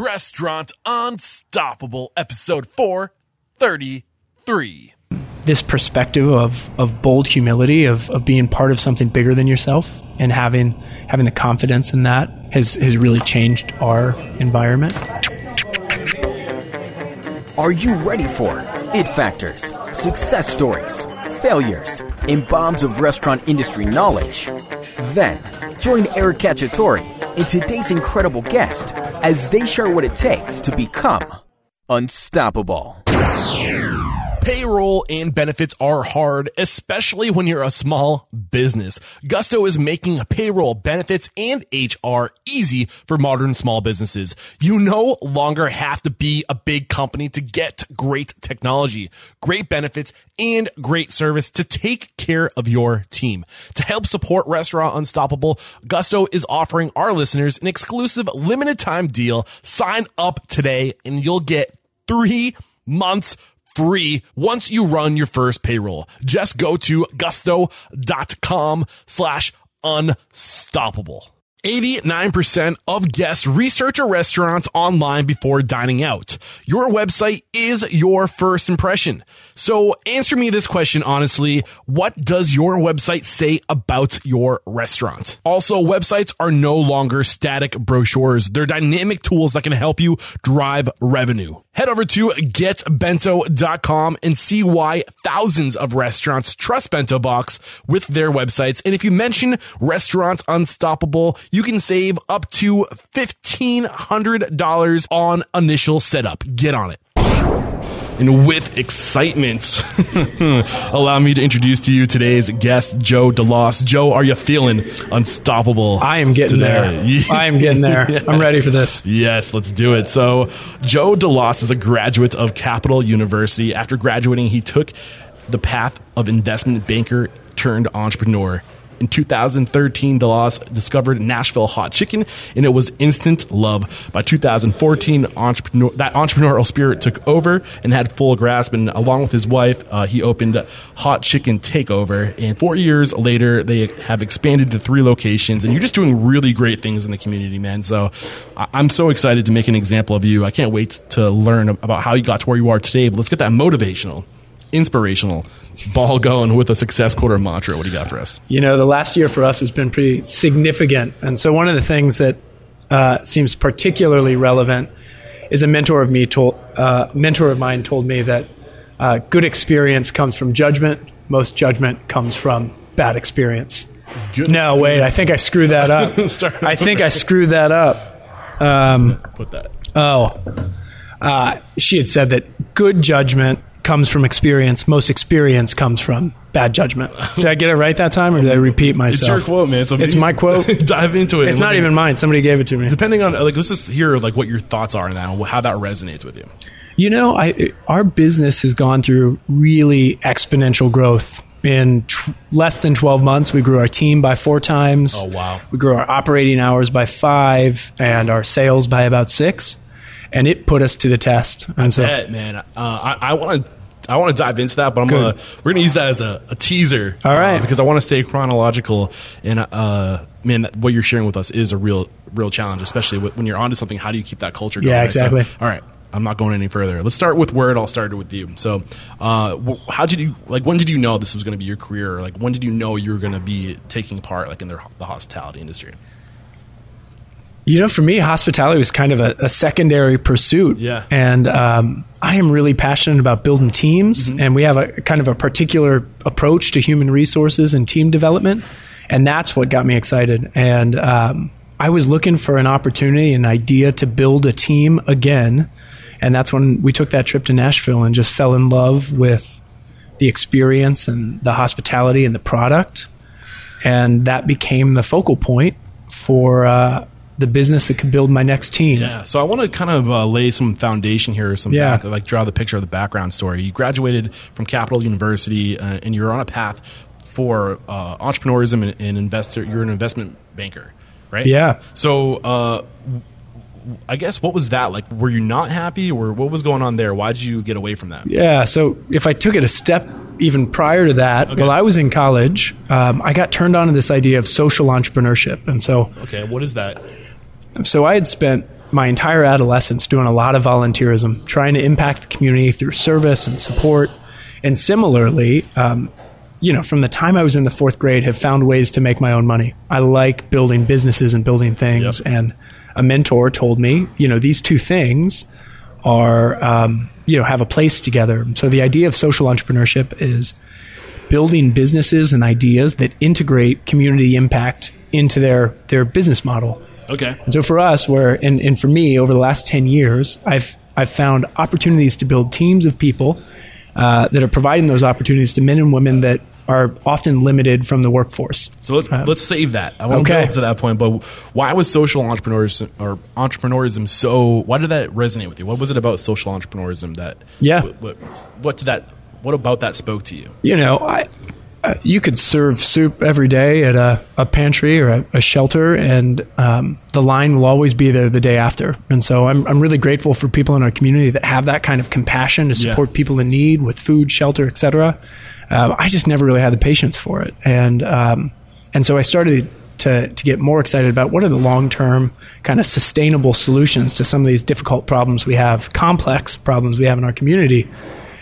Restaurant Unstoppable, episode 433. This perspective of, of bold humility, of, of being part of something bigger than yourself and having having the confidence in that has, has really changed our environment. Are you ready for it factors, success stories, failures, and bombs of restaurant industry knowledge? Then, join Eric Cacciatore and today's incredible guest as they share what it takes to become unstoppable. Payroll and benefits are hard, especially when you're a small business. Gusto is making payroll, benefits, and HR easy for modern small businesses. You no longer have to be a big company to get great technology, great benefits, and great service to take care of your team. To help support Restaurant Unstoppable, Gusto is offering our listeners an exclusive limited time deal. Sign up today and you'll get three months free once you run your first payroll. Just go to gusto.com slash unstoppable. 89% of guests research a restaurant online before dining out. Your website is your first impression. So answer me this question honestly. What does your website say about your restaurant? Also, websites are no longer static brochures. They're dynamic tools that can help you drive revenue. Head over to getbento.com and see why thousands of restaurants trust Bento Box with their websites. And if you mention Restaurant Unstoppable, you can save up to $1,500 on initial setup. Get on it. And with excitement, allow me to introduce to you today's guest, Joe DeLoss. Joe, are you feeling unstoppable? I am getting today? there. I am getting there. Yes. I'm ready for this. Yes, let's do it. So, Joe DeLoss is a graduate of Capital University. After graduating, he took the path of investment banker turned entrepreneur. In 2013, DeLoss discovered Nashville Hot Chicken, and it was instant love. By 2014, entrepreneur, that entrepreneurial spirit took over and had full grasp. And along with his wife, uh, he opened Hot Chicken Takeover. And four years later, they have expanded to three locations. And you're just doing really great things in the community, man. So I'm so excited to make an example of you. I can't wait to learn about how you got to where you are today. But let's get that motivational, inspirational ball going with a success quarter mantra. What do you got for us? You know, the last year for us has been pretty significant. And so one of the things that uh, seems particularly relevant is a mentor of me told, uh, mentor of mine told me that uh, good experience comes from judgment. Most judgment comes from bad experience. Good no, wait, I think I screwed that up. I think I screwed that up. Um, Put that. Oh, uh, she had said that good judgment comes from experience. Most experience comes from bad judgment. Did I get it right that time, or did I repeat myself? It's your quote, man. So It's my quote. Dive into it. It's not even mine. Somebody gave it to me. Depending on like, let's just hear like what your thoughts are now, how that resonates with you. You know, I, our business has gone through really exponential growth. In tr- less than 12 months, we grew our team by four times. Oh, wow. We grew our operating hours by five and our sales by about six. And it put us to the test. And so, Bet, man. Uh, I want to. I want to dive into that, but I'm Good. gonna we're gonna use that as a, a teaser. All right. uh, because I want to stay chronological. And uh, man, what you're sharing with us is a real real challenge, especially when you're onto something. How do you keep that culture? going? Yeah, right? So, exactly. all right. I'm not going any further. Let's start with where it all started with you. So, uh, how did you like? When did you know this was going to be your career? Like, when did you know you were going to be taking part, like in the, the hospitality industry? You know, for me, hospitality was kind of a, a secondary pursuit. Yeah. And um, I am really passionate about building teams, Mm-hmm. and we have a kind of a particular approach to human resources and team development, and that's what got me excited. And um, I was looking for an opportunity, an idea to build a team again, and that's when we took that trip to Nashville and just fell in love with the experience and the hospitality and the product, and that became the focal point for. Uh, the business that could build my next team. Yeah. So I want to kind of uh, lay some foundation here, some Yeah. back, like draw the picture of the background story. You graduated from Capital University, uh, and you're on a path for uh, entrepreneurism and, and investor. You're an investment banker, right? Yeah. So. Uh, I guess what was that like? Were you not happy, or what was going on there? Why did you get away from that? Yeah. So if I took it a step even prior to that, Okay. while I was in college, um, I got turned on to this idea of social entrepreneurship. And so, Okay, what is that? So I had spent my entire adolescence doing a lot of volunteerism, trying to impact the community through service and support. And similarly, um, you know, from the time I was in the fourth grade, have found ways to make my own money. I like building businesses and building things. Yep. And a mentor told me, you know, these two things are, um, you know, have a place together. So the idea of social entrepreneurship is building businesses and ideas that integrate community impact into their their business model. Okay. And so for us, where and, and for me, over the last ten years, I've I've found opportunities to build teams of people uh, that are providing those opportunities to men and women that are often limited from the workforce. So let's let's save that. I won't okay. go to that point, but why was social entrepreneurs or entrepreneurism so? Why did that resonate with you? What was it about social entrepreneurism that? Yeah. What, what, what did that? What about that spoke to you? You know, I. Uh, you could serve soup every day at a, a pantry or a, a shelter, and um, the line will always be there the day after. And so I'm, I'm really grateful for people in our community that have that kind of compassion to Yeah. support people in need with food, shelter, etc. Uh, I just never really had the patience for it, and um, and so I started to to get more excited about what are the long term kind of sustainable solutions to some of these difficult problems we have, complex problems we have in our community.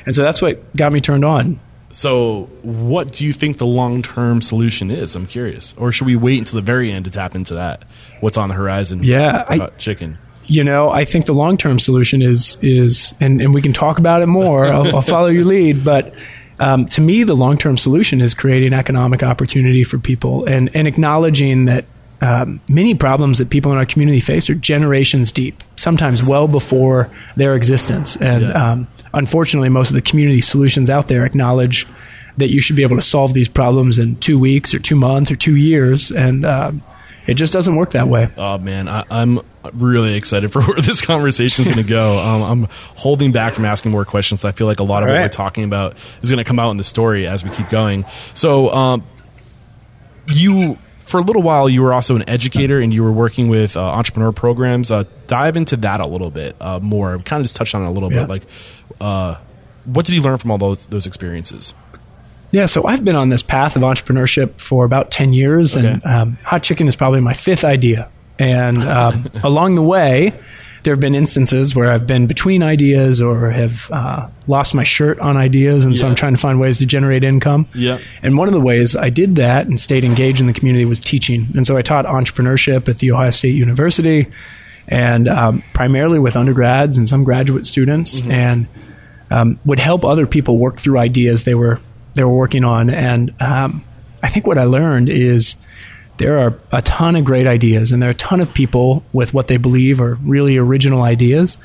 And so that's what got me turned on. So, what do you think the long term solution is? I'm curious, or should we wait until the very end to tap into that? What's on the horizon? Yeah, I- chicken. you know, I think the long term solution is is, and, and we can talk about it more. I'll, I'll follow your lead, but um, to me, the long term solution is creating economic opportunity for people and and acknowledging that. Um, many problems that people in our community face are generations deep, sometimes well before their existence. And Yeah. um, unfortunately, most of the community solutions out there acknowledge that you should be able to solve these problems in two weeks or two months or two years. And um, it just doesn't work that way. Oh man, I, I'm really excited for where this conversation is going to go. Um, I'm holding back from asking more questions. I feel like a lot of All what right. we're talking about is going to come out in the story as we keep going. So, um, you for a little while you were also an educator and you were working with uh, entrepreneur programs. Uh, dive into that a little bit uh, more. Kind of just touched on it a little Yeah. bit. Like, uh, what did you learn from all those those experiences? Yeah, so I've been on this path of entrepreneurship for about 10 years, and um, Hot Chicken is probably my fifth idea. And um, along the way, there have been instances where I've been between ideas or have uh, lost my shirt on ideas, and so I'm trying to find ways to generate income. Yeah. And one of the ways I did that and stayed engaged in the community was teaching. And so I taught entrepreneurship at the Ohio State University, and um, primarily with undergrads and some graduate students, and um, would help other people work through ideas they were they were working on. And um, I think what I learned is there are a ton of great ideas, and there are a ton of people with what they believe are really original ideas.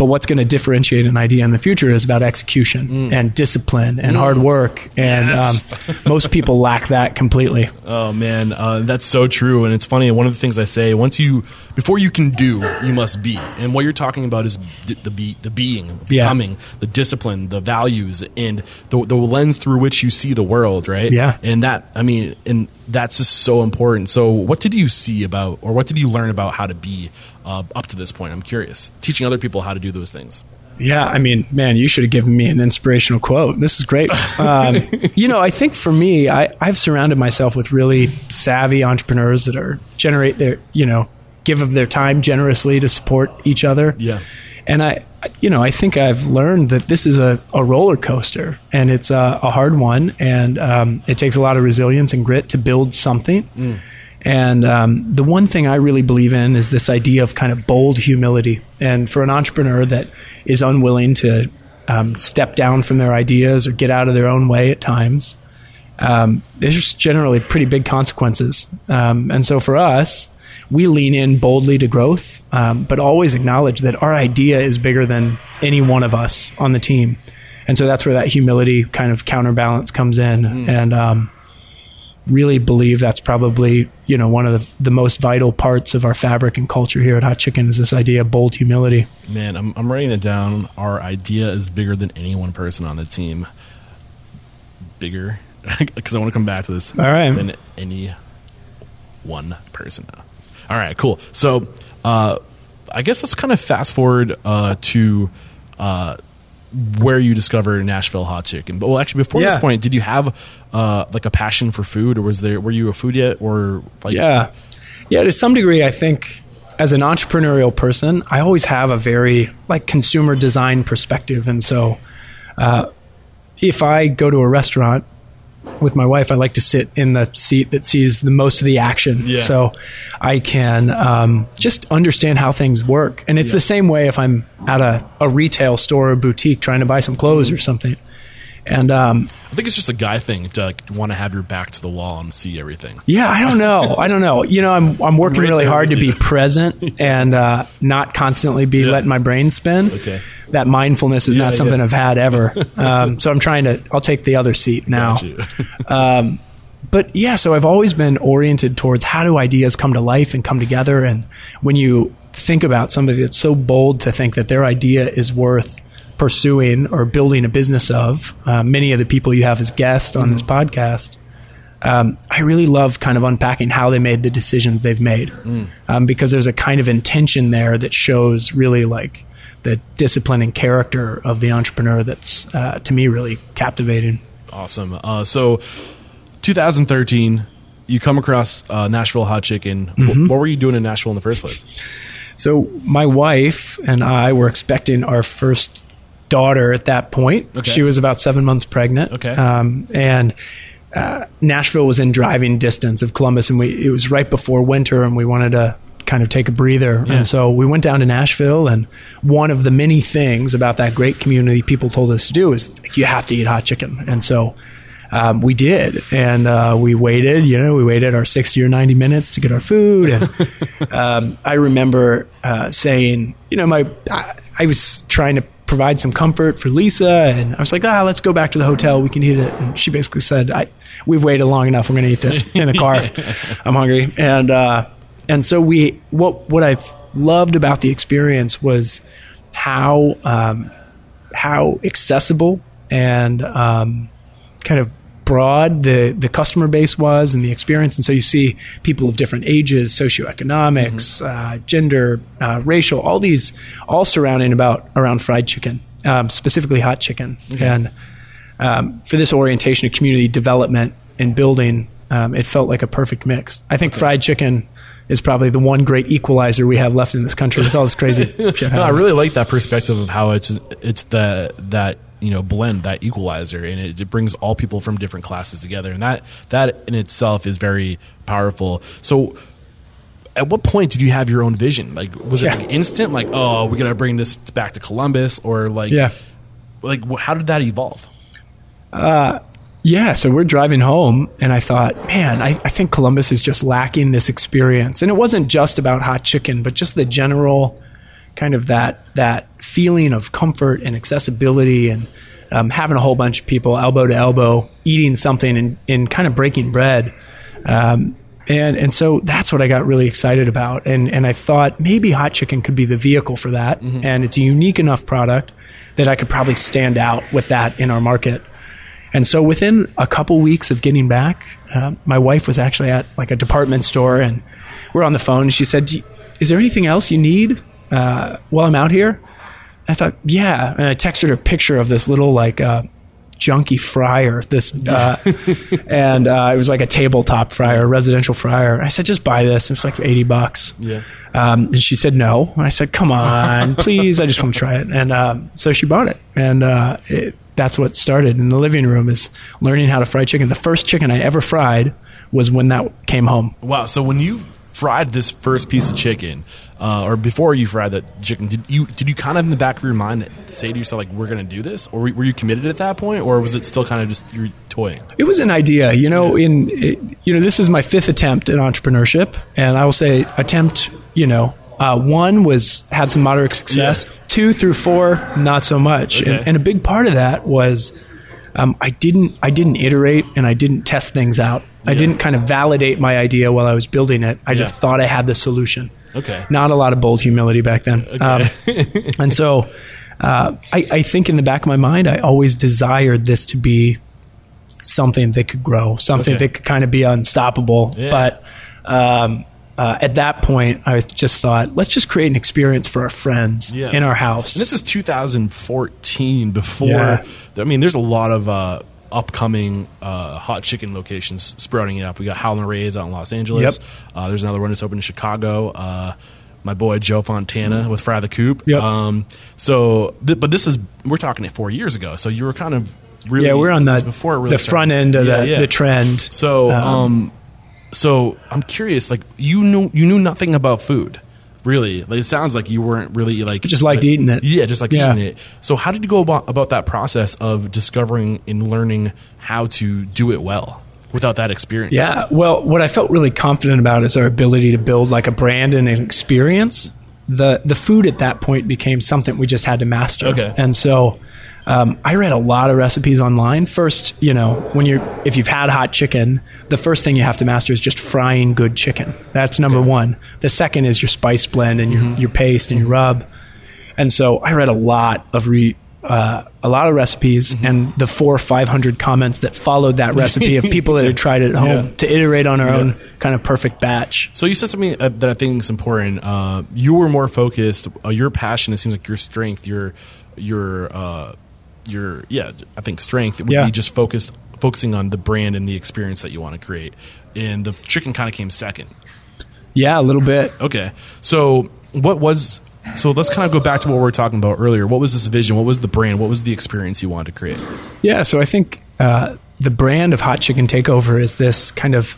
But what's going to differentiate an idea in the future is about execution and discipline and hard work. And Yes. um, most people lack that completely. Oh man, uh, that's so true, and it's funny. One of the things I say: once you, before you can do, you must be. And what you're talking about is d- the be, the being, Yeah. becoming, the discipline, the values, and the the lens through which you see the world. Right? Yeah. And that, I mean, and that's just so important. So, what did you see about, or what did you learn about how to be uh, up to this point? I'm curious. Teaching other people how to do those things. Yeah, I mean, man, you should have given me an inspirational quote. This is great. Um, you know, I think for me, I, I've surrounded myself with really savvy entrepreneurs that are generate their, you know, give of their time generously to support each other. Yeah. And I, you know, I think I've learned that this is a, a roller coaster and it's a, a hard one. And um, it takes a lot of resilience and grit to build something. And um, the one thing I really believe in is this idea of kind of bold humility. And for an entrepreneur that is unwilling to um, step down from their ideas or get out of their own way at times, um, there's generally pretty big consequences. Um, and so for us, we lean in boldly to growth, um, but always acknowledge that our idea is bigger than any one of us on the team. And so that's where that humility kind of counterbalance comes in. And um, really believe that's probably you know one of the, the most vital parts of our fabric and culture here at Hot Chicken is this idea of bold humility. Man, I'm, I'm writing it down. Our idea is bigger than any one person on the team. Bigger, because I want to come back to this. All right. Than any one person. All right, cool. So, uh, I guess let's kind of fast forward uh, to uh, where you discover Nashville hot chicken. But well, actually, before this point, did you have uh, like a passion for food, or was there were you a food yet, or like Yeah, yeah. To some degree, I think as an entrepreneurial person, I always have a very like consumer design perspective, and so uh, if I go to a restaurant with my wife, I like to sit in the seat that sees the most of the action, Yeah. so I can um, just understand how things work. And it's Yeah. the same way if I'm at a, a retail store or boutique trying to buy some clothes or something. And um, I think it's just a guy thing to like, want to have your back to the wall and see everything. Yeah, I don't know. I don't know. You know, I'm I'm working Right really hard to with be present and uh, not constantly be Yeah. letting my brain spin. Okay. That mindfulness is Yeah, not something yeah. I've had ever. Um, so I'm trying to. I'll take the other seat now. You. But yeah, so I've always been oriented towards how do ideas come to life and come together. And when you think about somebody that's so bold to think that their idea is worth pursuing or building a business of, uh, many of the people you have as guests on this podcast, um, I really love kind of unpacking how they made the decisions they've made um, because there's a kind of intention there that shows really like the discipline and character of the entrepreneur that's uh, to me really captivating. Awesome. Uh, so, 2013, you come across uh, Nashville Hot Chicken. Mm-hmm. what were you doing in Nashville in the first place? So my wife and I were expecting our first daughter at that point. Okay. She was about seven months pregnant. Okay. Um, and uh, Nashville was in driving distance of Columbus, and we it was right before winter, and we wanted to kind of take a breather. Yeah. And so we went down to Nashville, and one of the many things about that great community people told us to do is you have to eat hot chicken. And so um, we did, and uh, we waited. You know, we waited our sixty or ninety minutes to get our food. And um, I remember uh, saying, you know, my I, I was trying to provide some comfort for Lisa, and I was like, ah, let's go back to the hotel. We can eat it. And she basically said, I, we've waited long enough. We're going to eat this in the car. I'm hungry, and uh, and so we what what I've loved about the experience was how um, how accessible and um, kind of broad the, the customer base was and the experience. And so you see people of different ages, socioeconomics, uh, gender, uh, racial, all these, all surrounding about around fried chicken, um, specifically hot chicken. And um, for this orientation of community development and building, um, it felt like a perfect mix. I think fried chicken is probably the one great equalizer we have left in this country with all this crazy shit. No, I really like that perspective of how it's it's the that you know blend that equalizer and it, it brings all people from different classes together and that that in itself is very powerful. So at what point did you have your own vision? Like was Yeah. it like instant like oh we got to bring this back to Columbus or like Yeah. like how did that evolve? Uh, Yeah, so we're driving home, and I thought, man, I, I think Columbus is just lacking this experience. And it wasn't just about hot chicken, but just the general kind of that that feeling of comfort and accessibility, and um, having a whole bunch of people elbow to elbow eating something and, and kind of breaking bread. Um, and and so that's what I got really excited about. And and I thought maybe hot chicken could be the vehicle for that. And it's a unique enough product that I could probably stand out with that in our market. And so within a couple weeks of getting back, uh, my wife was actually at like a department store and we're on the phone. And she said, "Do Is there anything else you need uh, while I'm out here? I thought, Yeah. And I texted her a picture of this little like uh, junky fryer, this, uh, and uh, it was like a tabletop fryer, a residential fryer. I said, Just buy this. It was like 80 bucks. Yeah. Um, and she said no. And I said, "Come on, please! I just want to try it." And um, so she bought it, and uh, it, that's what started in the living room is learning how to fry chicken. The first chicken I ever fried was when that came home. Wow. So when you fried this first piece of chicken, uh, or before you fried that chicken, did you did you kind of in the back of your mind say to yourself like we're going to do this, or were you committed at that point, or was it still kind of just you were toying? It was an idea, you know. In it, you know, this is my fifth attempt at entrepreneurship, and I will say attempt. You know, uh, one was had some moderate success. Yeah. Two through four, not so much. Okay. And, and a big part of that was um, I didn't I didn't iterate and I didn't test things out. I didn't kind of validate my idea while I was building it. I just thought I had the solution. Okay. Not a lot of bold humility back then. Um, and so uh, I, I think in the back of my mind, I always desired this to be something that could grow, something Okay. that could kind of be unstoppable. Yeah. But um, uh, at that point, I just thought, let's just create an experience for our friends Yeah. in our house. And this is 2014. Before, Yeah. I mean, there's a lot of uh, upcoming uh, hot chicken locations sprouting up. We got Howlin' Rays out in Los Angeles. Yep. Uh, there's another one that's open in Chicago. Uh, my boy Joe Fontana with Fry the Coop. Yep. Um, so, th- but this is we're talking it four years ago. So you were kind of really yeah, we're on the before really the started. front end of Yeah, the, yeah. the trend. So, um, so I'm curious. Like you knew you knew nothing about food, really. Like it sounds like you weren't really like Just liked eating it. Yeah, just like Yeah. eating it. So how did you go about about that process of discovering and learning how to do it well without that experience? Yeah. Well, what I felt really confident about is our ability to build like a brand and an experience. The the food at that point became something we just had to master. Okay. And so um, I read a lot of recipes online. First, you know, when you're if you've had hot chicken, the first thing you have to master is just frying good chicken. That's number one. The second is your spice blend and your your paste and your rub. And so I read a lot of re, uh, a lot of recipes and the four or five hundred comments that followed that recipe of people that had tried it at home Yeah. to iterate on our own kind of perfect batch. So you said something uh, that I think is important. Uh, you were more focused. Uh, your passion. It seems like your strength. Your your uh, your yeah. I think strength would Yeah. be just focused focusing on the brand and the experience that you want to create. And the chicken kind of came second. Yeah, a little bit. Okay. So what was so let's kind of go back to what we were talking about earlier. What was this vision? What was the brand? What was the experience you wanted to create? Yeah, so I think uh, the brand of Hot Chicken Takeover is this kind of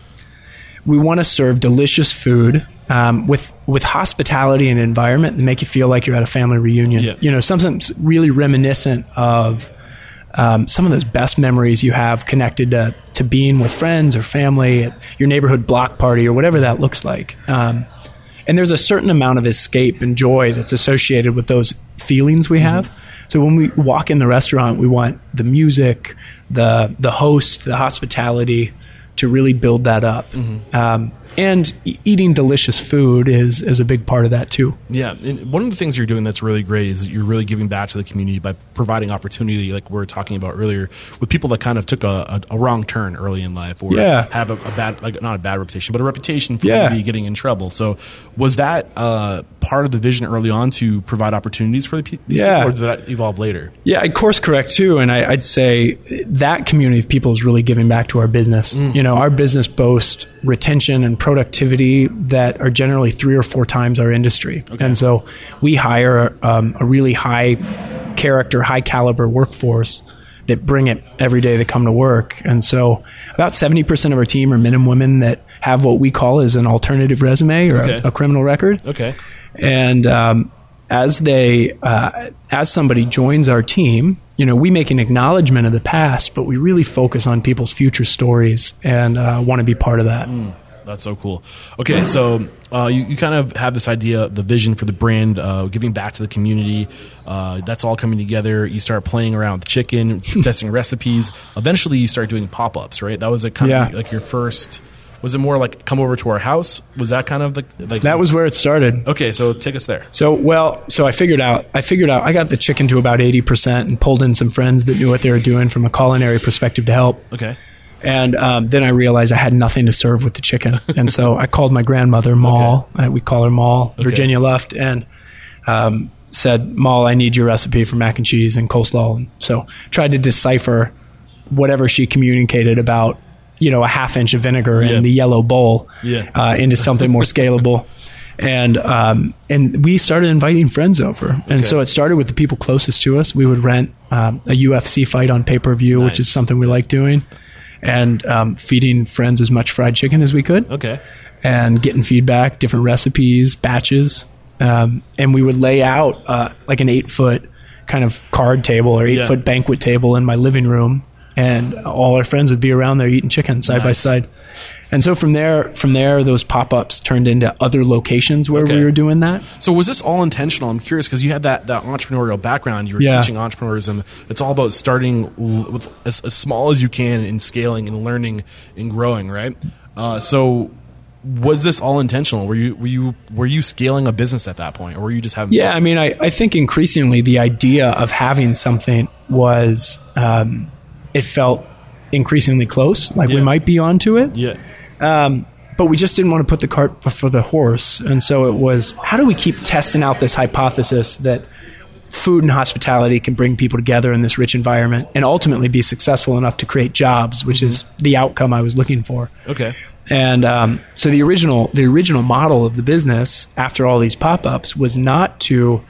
we want to serve delicious food um, with with hospitality and environment that make you feel like you're at a family reunion. Yeah. You know, something really reminiscent of um, some of those best memories you have connected to, to being with friends or family at your neighborhood block party or whatever that looks like. Um, and there's a certain amount of escape and joy that's associated with those feelings we have. So when we walk in the restaurant, we want the music, the the host, the hospitality to really build that up. Um, and eating delicious food is is a big part of that too. Yeah, and one of the things you're doing that's really great is you're really giving back to the community by providing opportunity, like we were talking about earlier, with people that kind of took a, a, a wrong turn early in life, or Yeah. have a, a bad, like not a bad reputation, but a reputation for Yeah. maybe getting in trouble. So, was that uh, part of the vision early on to provide opportunities for the these Yeah. people, or did that evolve later? Yeah, I course correct too, and I, I'd say that community of people is really giving back to our business. You know, our business boasts retention and productivity that are generally three or four times our industry, and so we hire um, a really high character, high caliber workforce that bring it every day they come to work. And so, about seventy percent of our team are men and women that have what we call as an alternative resume or Okay. a, a criminal record Okay. and um, as they uh, as somebody joins our team you know we make an acknowledgement of the past but we really focus on people's future stories and uh, want to be part of that That's so cool. Okay, so uh, you, you kind of have this idea, the vision for the brand, uh, giving back to the community. Uh, that's all coming together. You start playing around with chicken, testing recipes. Eventually, you start doing pop ups, right? That was a kind of like your first. Was it more like come over to our house? Was that kind of the like that was where it started okay? So take us there. so well so i figured out i figured out i got the chicken to about 80% and pulled in some friends that knew what they were doing from a culinary perspective to help Okay. And um, then I realized I had nothing to serve with the chicken, and so I called my grandmother, Maul. Uh, we call her Maul, Virginia Luft, and um, said, "Maul, I need your recipe for mac and cheese and coleslaw." And so tried to decipher whatever she communicated about, you know, a half inch of vinegar Yeah. in the yellow bowl Yeah. uh, into something more scalable. And um, and we started inviting friends over, and so it started with the people closest to us. We would rent um, a UFC fight on pay per view, which is something we like doing, and um, feeding friends as much fried chicken as we could, Okay. and getting feedback, different recipes, batches, um, and we would lay out uh, like an eight foot kind of card table or eight Yeah. foot banquet table in my living room, and all our friends would be around there eating chicken side by side. And so from there, from there, those pop ups turned into other locations where Okay. we were doing that. So was this all intentional? I'm curious because you had that, that entrepreneurial background. You were Yeah. teaching entrepreneurism. It's all about starting with as, as small as you can and scaling and learning and growing, right? Uh, so was this all intentional? Were you were you were you scaling a business at that point, or were you just having? Yeah, I mean, I, I think increasingly the idea of having something was, um, it felt increasingly close, like we might be onto it. yeah, Um, but we just didn't want to put the cart before the horse. And so it was how do we keep testing out this hypothesis that food and hospitality can bring people together in this rich environment and ultimately be successful enough to create jobs, which is the outcome I was looking for. okay, And um, so the original the original model of the business after all these pop ups was not to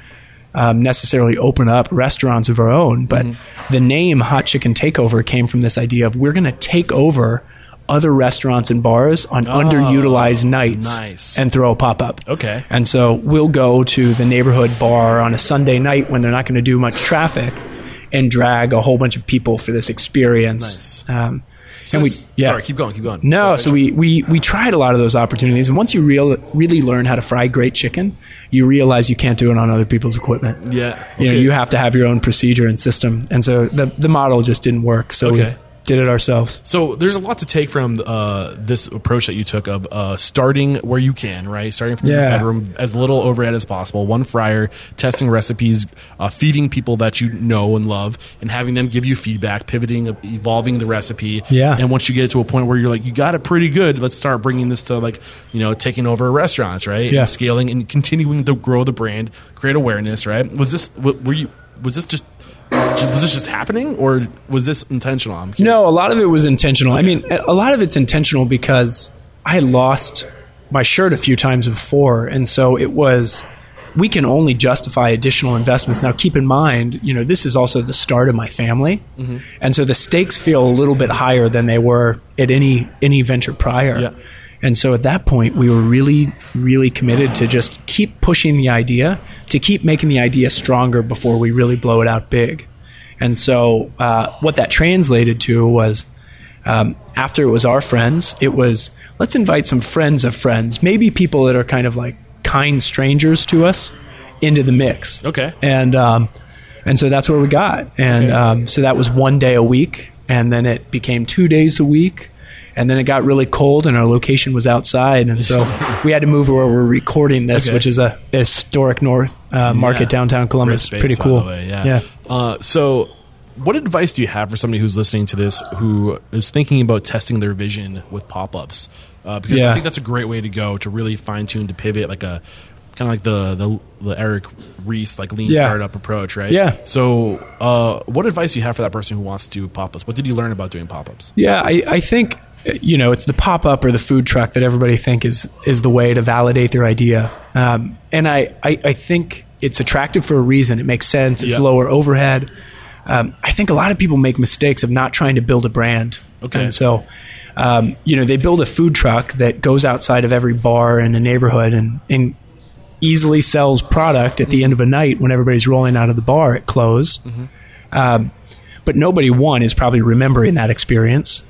um, necessarily open up restaurants of our own, but the name Hot Chicken Takeover came from this idea of we're going to take over other restaurants and bars on underutilized nights nice. and throw a pop up. Okay. And so we'll go to the neighborhood bar on a Sunday night when they're not going to do much traffic and drag a whole bunch of people for this experience. Nice. Um, So and we, yeah. Sorry, keep going, keep going. No, so we, we, we tried a lot of those opportunities. And once you real, really learn how to fry great chicken, you realize you can't do it on other people's equipment. Yeah. You know, you have to have your own procedure and system. And so the, the model just didn't work. So Okay. Did it ourselves. So there's a lot to take from uh, this approach that you took of uh, starting where you can, right? Starting from your bedroom, as little overhead as possible, one fryer, testing recipes, uh, feeding people that you know and love, and having them give you feedback, pivoting, evolving the recipe. Yeah. And once you get to a point where you're like, you got it pretty good, let's start bringing this to like, you know, taking over restaurants, right? Yeah. And scaling and continuing to grow the brand, create awareness, right? Was this, were you, was this just, was this just happening or was this intentional? I'm. No, a lot of it was intentional. I mean, a lot of it's intentional because I lost my shirt a few times before, and so it was. We can only justify additional investments. Now, keep in mind, you know, this is also the start of my family, mm-hmm. and so the stakes feel a little bit higher than they were at any any venture prior. Yeah. And so at that point, we were really, really committed to just keep pushing the idea, to keep making the idea stronger before we really blow it out big. And so uh, what that translated to was um, after it was our friends, it was let's invite some friends of friends, maybe people that are kind of like kind strangers to us, into the mix. Okay. And um, and so that's where we got. And Okay. um, so that was one day a week, and then it became two days a week. And then it got really cold, and our location was outside, and so we had to move where we're recording this, Okay. which is a historic North uh, Market Yeah. downtown Columbus. Space, Pretty cool. way, yeah. yeah. Uh, so, what advice do you have for somebody who's listening to this who is thinking about testing their vision with pop ups? Uh, because I think that's a great way to go to really fine tune to pivot, like a kind of like the, the the Eric Ries like lean Yeah. startup approach, right? Yeah. So, uh, what advice do you have for that person who wants to do pop ups? What did you learn about doing pop ups? Yeah, I, I think you know it's the pop up or the food truck that everybody think is is the way to validate their idea, um, and I, I I think it's attractive for a reason. It makes sense. It's Yeah. lower overhead. Um, I think a lot of people make mistakes of not trying to build a brand. Okay. and so. Um, you know, they build a food truck that goes outside of every bar in the neighborhood and, and easily sells product at the end of a night when everybody's rolling out of the bar at close. Um, but nobody one is probably remembering that experience.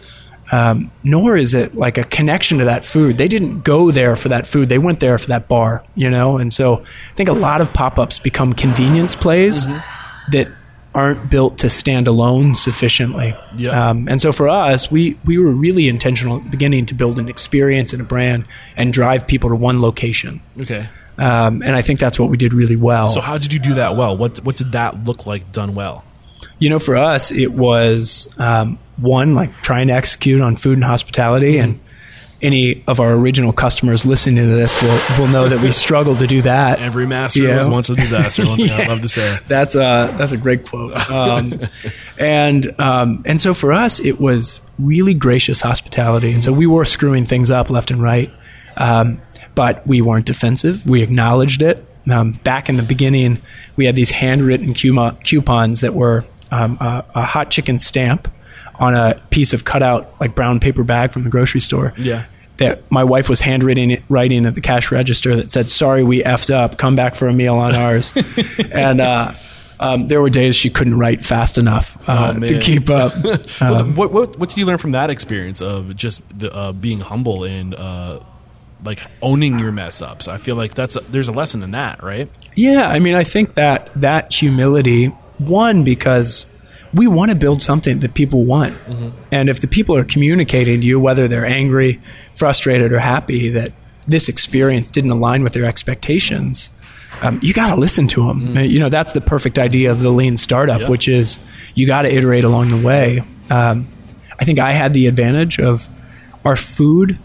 Um, nor is it like a connection to that food. They didn't go there for that food. They went there for that bar, you know? And so I think a lot of pop ups become convenience plays that aren't built to stand alone sufficiently. Yeah. Um, and so for us, we, we were really intentional at the beginning to build an experience and a brand and drive people to one location. Okay. Um, and I think that's what we did really well. So, how did you do that well? What what did that look like done well? You know, for us, it was um, one like trying to execute on food and hospitality, and any of our original customers listening to this will will know that we struggled to do that. Every master Yeah. was once a disaster. One thing I'd love to say. That's a that's a great quote. Um, and um, and so for us, it was really gracious hospitality, and so we were screwing things up left and right, um, but we weren't defensive. We acknowledged it. Um, back in the beginning, we had these handwritten coupons that were um, a, a hot chicken stamp on a piece of cutout like brown paper bag from the grocery store Yeah. that my wife was handwriting writing at the cash register that said, "Sorry, we effed up. Come back for a meal on ours." and uh, um, there were days she couldn't write fast enough uh, Oh, to keep up. Well, what, what what did you learn from that experience of just the, uh, being humble and uh, like owning your mess ups? I feel like that's a, there's a lesson in that, right? yeah, I mean, I think that that humility, one because we want to build something that people want, and if the people are communicating to you, whether they're angry, frustrated, or happy, that this experience didn't align with their expectations. um, you got to listen to them. You know, that's the perfect idea of the lean startup, Yeah. which is you got to iterate along the way. Um, I think I had the advantage of our food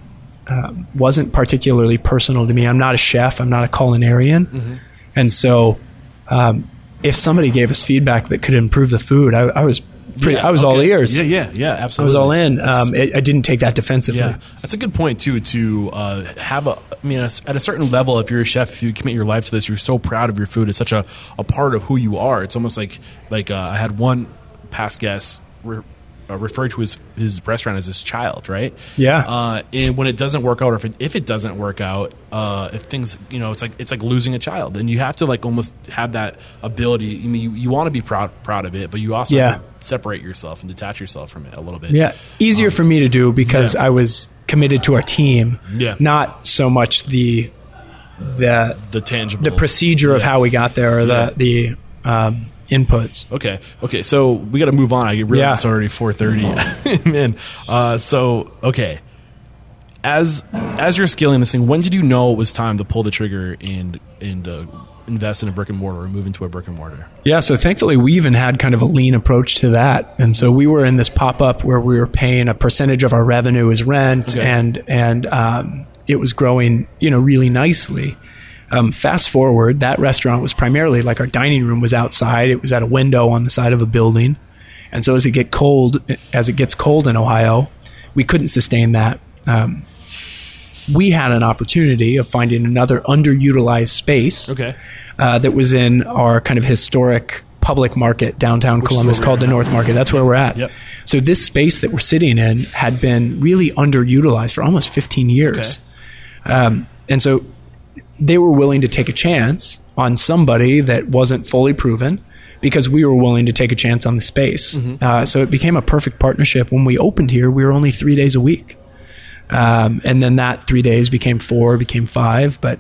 um, wasn't particularly personal to me. I'm not a chef. I'm not a culinarian, and so um, if somebody gave us feedback that could improve the food, I, I was pretty, Yeah, I was all ears. Yeah, yeah, yeah, Absolutely, I was all in. Um, it, I didn't take that defensively. yeah, that's a good point too. To uh, have a, I mean, at a certain level, if you're a chef, if you commit your life to this, you're so proud of your food. It's such a, a part of who you are. It's almost like like uh, I had one past guest. Re- uh, refer to his his restaurant as his child, right? Yeah. Uh, and when it doesn't work out, or if it, if it doesn't work out, uh, if things, you know, it's like it's like losing a child, and you have to like almost have that ability. I mean, you, you want to be proud proud of it, but you also Yeah. have to separate yourself and detach yourself from it a little bit. Yeah, easier for me to do because yeah. I was committed to our team. Yeah. not so much the the the tangible, the procedure of Yeah. how we got there or the the um, inputs. Okay. Okay. So we got to move on. I realize Yeah. it's already four thirty. Man. Uh, so okay. As as you're scaling this thing, when did you know it was time to pull the trigger and and uh, invest in a brick and mortar or move into a brick and mortar? Yeah, so thankfully we even had kind of a lean approach to that, and so we were in this pop up where we were paying a percentage of our revenue as rent, Okay. and and um, it was growing, you know, really nicely. Um, fast forward, that restaurant was primarily like our dining room was outside; it was at a window on the side of a building, and so as it get cold, as it gets cold in Ohio, we couldn't sustain that. Um, we had an opportunity of finding another underutilized space Okay. uh, that was in our kind of historic public market downtown is Columbus called the. North Market. That's where we're at. Yep. So this space that we're sitting in had been really underutilized for almost 15 years. Um, and so they were willing to take a chance on somebody that wasn't fully proven because we were willing to take a chance on the space. Mm-hmm. Uh, so it became a perfect partnership. When we opened here, we were only three days a week. Um, and then that three days became four, became five. But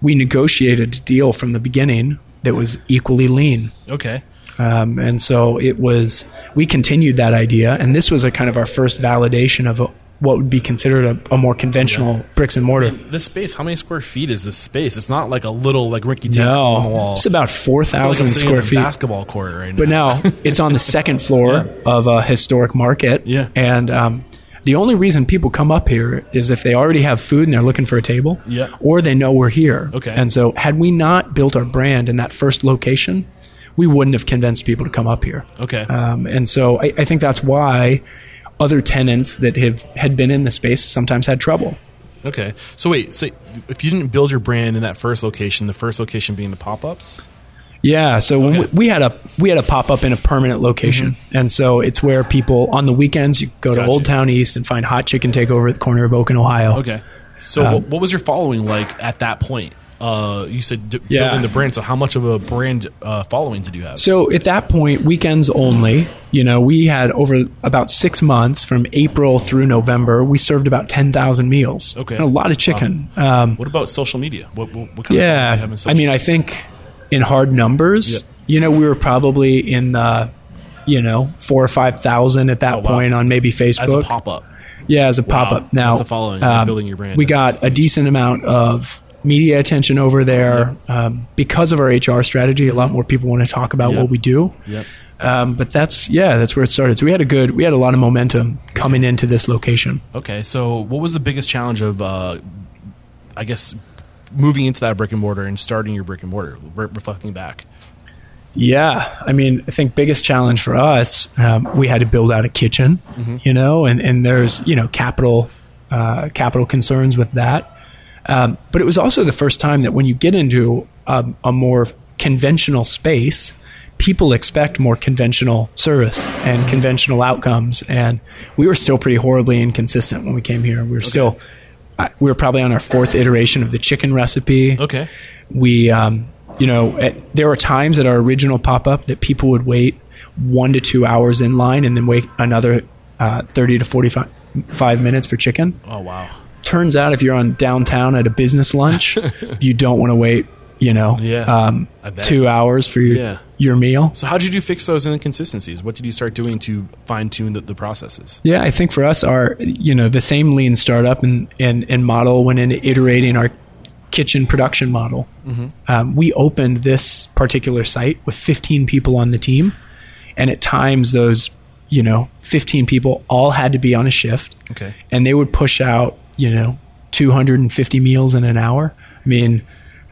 we negotiated a deal from the beginning that was equally lean. Okay. Um, and so it was, we continued that idea. And this was a kind of our first validation of a, what would be considered a, a more conventional bricks and mortar. This space, how many square feet is this space? It's not like a little like Ricky Tank on the wall. it's about I feel like 4,000 square feet. basketball court right now. But now it's on the second floor of a historic market. Yeah. And um, the only reason people come up here is if they already have food and they're looking for a table. Yeah. Or they know we're here. Okay. And so, had we not built our brand in that first location, we wouldn't have convinced people to come up here. okay. Um, and so, I, I think that's why other tenants that have had been in the space sometimes had trouble. Okay. So wait, so if you didn't build your brand in that first location, the first location being the pop-ups? Yeah, so when Okay. we, we had a we had a pop up in a permanent location, and so it's where people on the weekends you go to Mm-hmm. Old Town East and find hot chicken takeover at the corner of Oak and Ohio. Okay. So Um, what, what was your following like at that point? Uh, you said d- Yeah. building the brand. So how much of a brand uh, following did you have? So at that point, weekends only. You know, we had over about six months from April through November. We served about ten thousand meals. Okay. And a lot of chicken. Um, what about social media? What, what, what kind of you have yeah, I mean, I think in hard numbers, Yeah. you know, we were probably in the, you know, four or five thousand at that Oh, wow. point on maybe as Facebook. a pop-up. Yeah, as a pop up. Now, That's a following. Um, building your brand. We That's- got a decent amount of media attention over there um, because of our HR strategy. A lot more people want to talk about Yep. what we do. Yep. Um, but that's yeah, that's where it started. So we had a good, we had a lot of momentum coming into this location. Okay. So what was the biggest challenge of, uh, I guess, moving into that brick and mortar and starting your brick and mortar? Re- reflecting back. Yeah, I mean, I think biggest challenge for us, um, we had to build out a kitchen, you know, and, and there's you know capital uh, capital concerns with that. Um, but it was also the first time that when you get into a, a more conventional space, people expect more conventional service and conventional outcomes, and we were still pretty horribly inconsistent when we came here. We were still we were probably on our fourth iteration of the chicken recipe Okay. we um, you know at, there were times at our original pop-up that people would wait one to two hours in line and then wait another uh, 30 to 45 five minutes for chicken Oh wow. turns out if you're on downtown at a business lunch you don't want to wait you know Yeah, um, two hours for your Yeah. your meal So how did you fix those inconsistencies? What did you start doing to fine tune the, the processes? Yeah, I think for us, our you know the same lean startup and and, and model went into iterating our kitchen production model. Um, we opened this particular site with 15 people on the team, and at times those you know 15 people all had to be on a shift, Okay. and they would push out you know 250 meals in an hour. I mean.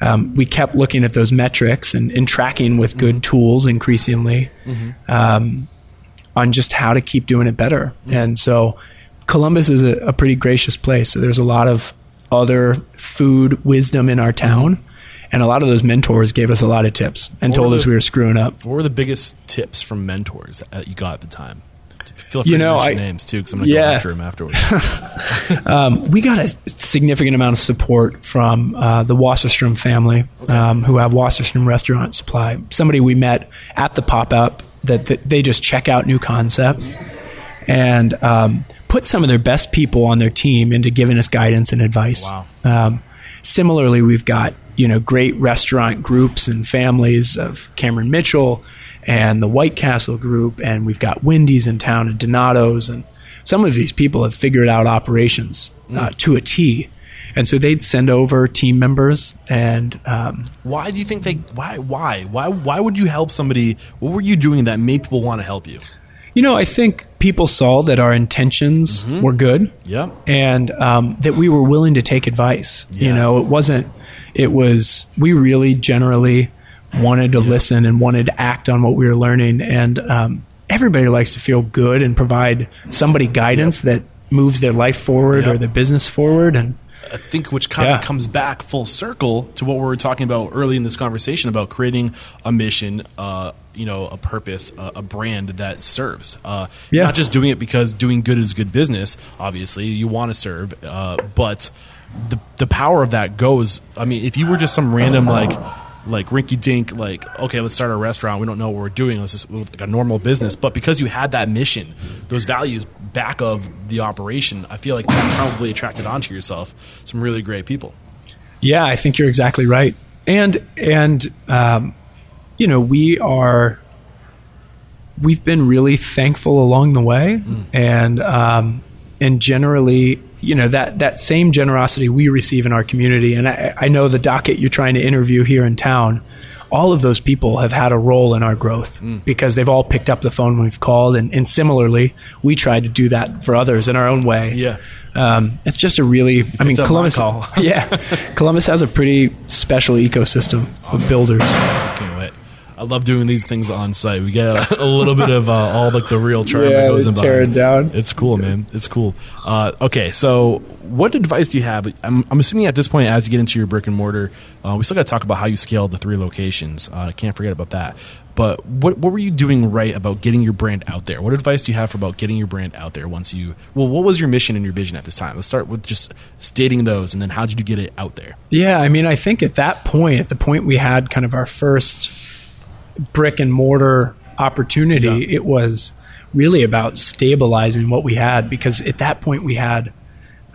Um, we kept looking at those metrics and, and tracking with good tools increasingly. Um, on just how to keep doing it better. And so Columbus is a, a pretty gracious place. So there's a lot of other food wisdom in our town. And a lot of those mentors gave us a lot of tips and What told were us we were screwing up. What were the biggest tips from mentors that you got at the time? Feel free You to know, mention I- names too, because I'm going to Yeah. go after him afterwards. we got a significant amount of support from uh, the Wasserstrom family, um, who have Wasserstrom Restaurant Supply. Somebody we met at the pop up that, that they just check out new concepts and um, put some of their best people on their team into giving us guidance and advice. Wow. Um, similarly, we've got you know great restaurant groups and families of Cameron Mitchell and the White Castle group, and we've got Wendy's in town and Donato's, and some of these people have figured out operations uh, to a T. And so they'd send over team members, and um, why do you think they? Why? Why? Why? Why would you help somebody? What were you doing that made people want to help you? you know, I think people saw that our intentions were good. Yeah. and um, that we were willing to take advice. You know, it wasn't. It was we really generally wanted to listen and wanted to act on what we were learning. And um, everybody likes to feel good and provide somebody guidance that moves their life forward or Yep. their business forward. And I think which kind Yeah. of comes back full circle to what we were talking about early in this conversation about creating a mission, uh, you know, a purpose, uh, a brand that serves. Uh, Yeah. Not just doing it because doing good is good business. Obviously, you want to serve, uh, but the the power of that goes. I mean, if you were just some random like. Like rinky dink, like okay, let's start a restaurant. We don't know what we're doing. Let's just like a normal business. But because you had that mission, those values back of the operation, I feel like that probably attracted onto yourself some really great people. Yeah, I think you're exactly right. And and um, you know, we are we've been really thankful along the way, and um, and generally, you know, that that same generosity we receive in our community. And I, I know the docket you're trying to interview here in town. All of those people have had a role in our growth because they've all picked up the phone when we've called, and, and similarly, we try to do that for others in our own way. Yeah. Um, it's just a really, I mean, Columbus. yeah, Columbus has a pretty special ecosystem of builders. Can't wait. I love doing these things on site. We get a, a little bit of uh, all like the real charm Yeah, that goes in tear behind. it down. It's cool, man. It's cool. Uh, okay, so what advice do you have? I'm, I'm assuming at this point, as you get into your brick and mortar, uh, we still got to talk about how you scaled the three locations. Uh, I can't forget about that. But what what were you doing right about getting your brand out there? What advice do you have for about getting your brand out there once you? Well, what was your mission and your vision at this time? Let's start with just stating those, and then how did you get it out there? Yeah, I mean, I think at that point, at the point we had kind of our first brick and mortar opportunity, Yeah. it was really about stabilizing what we had because at that point we had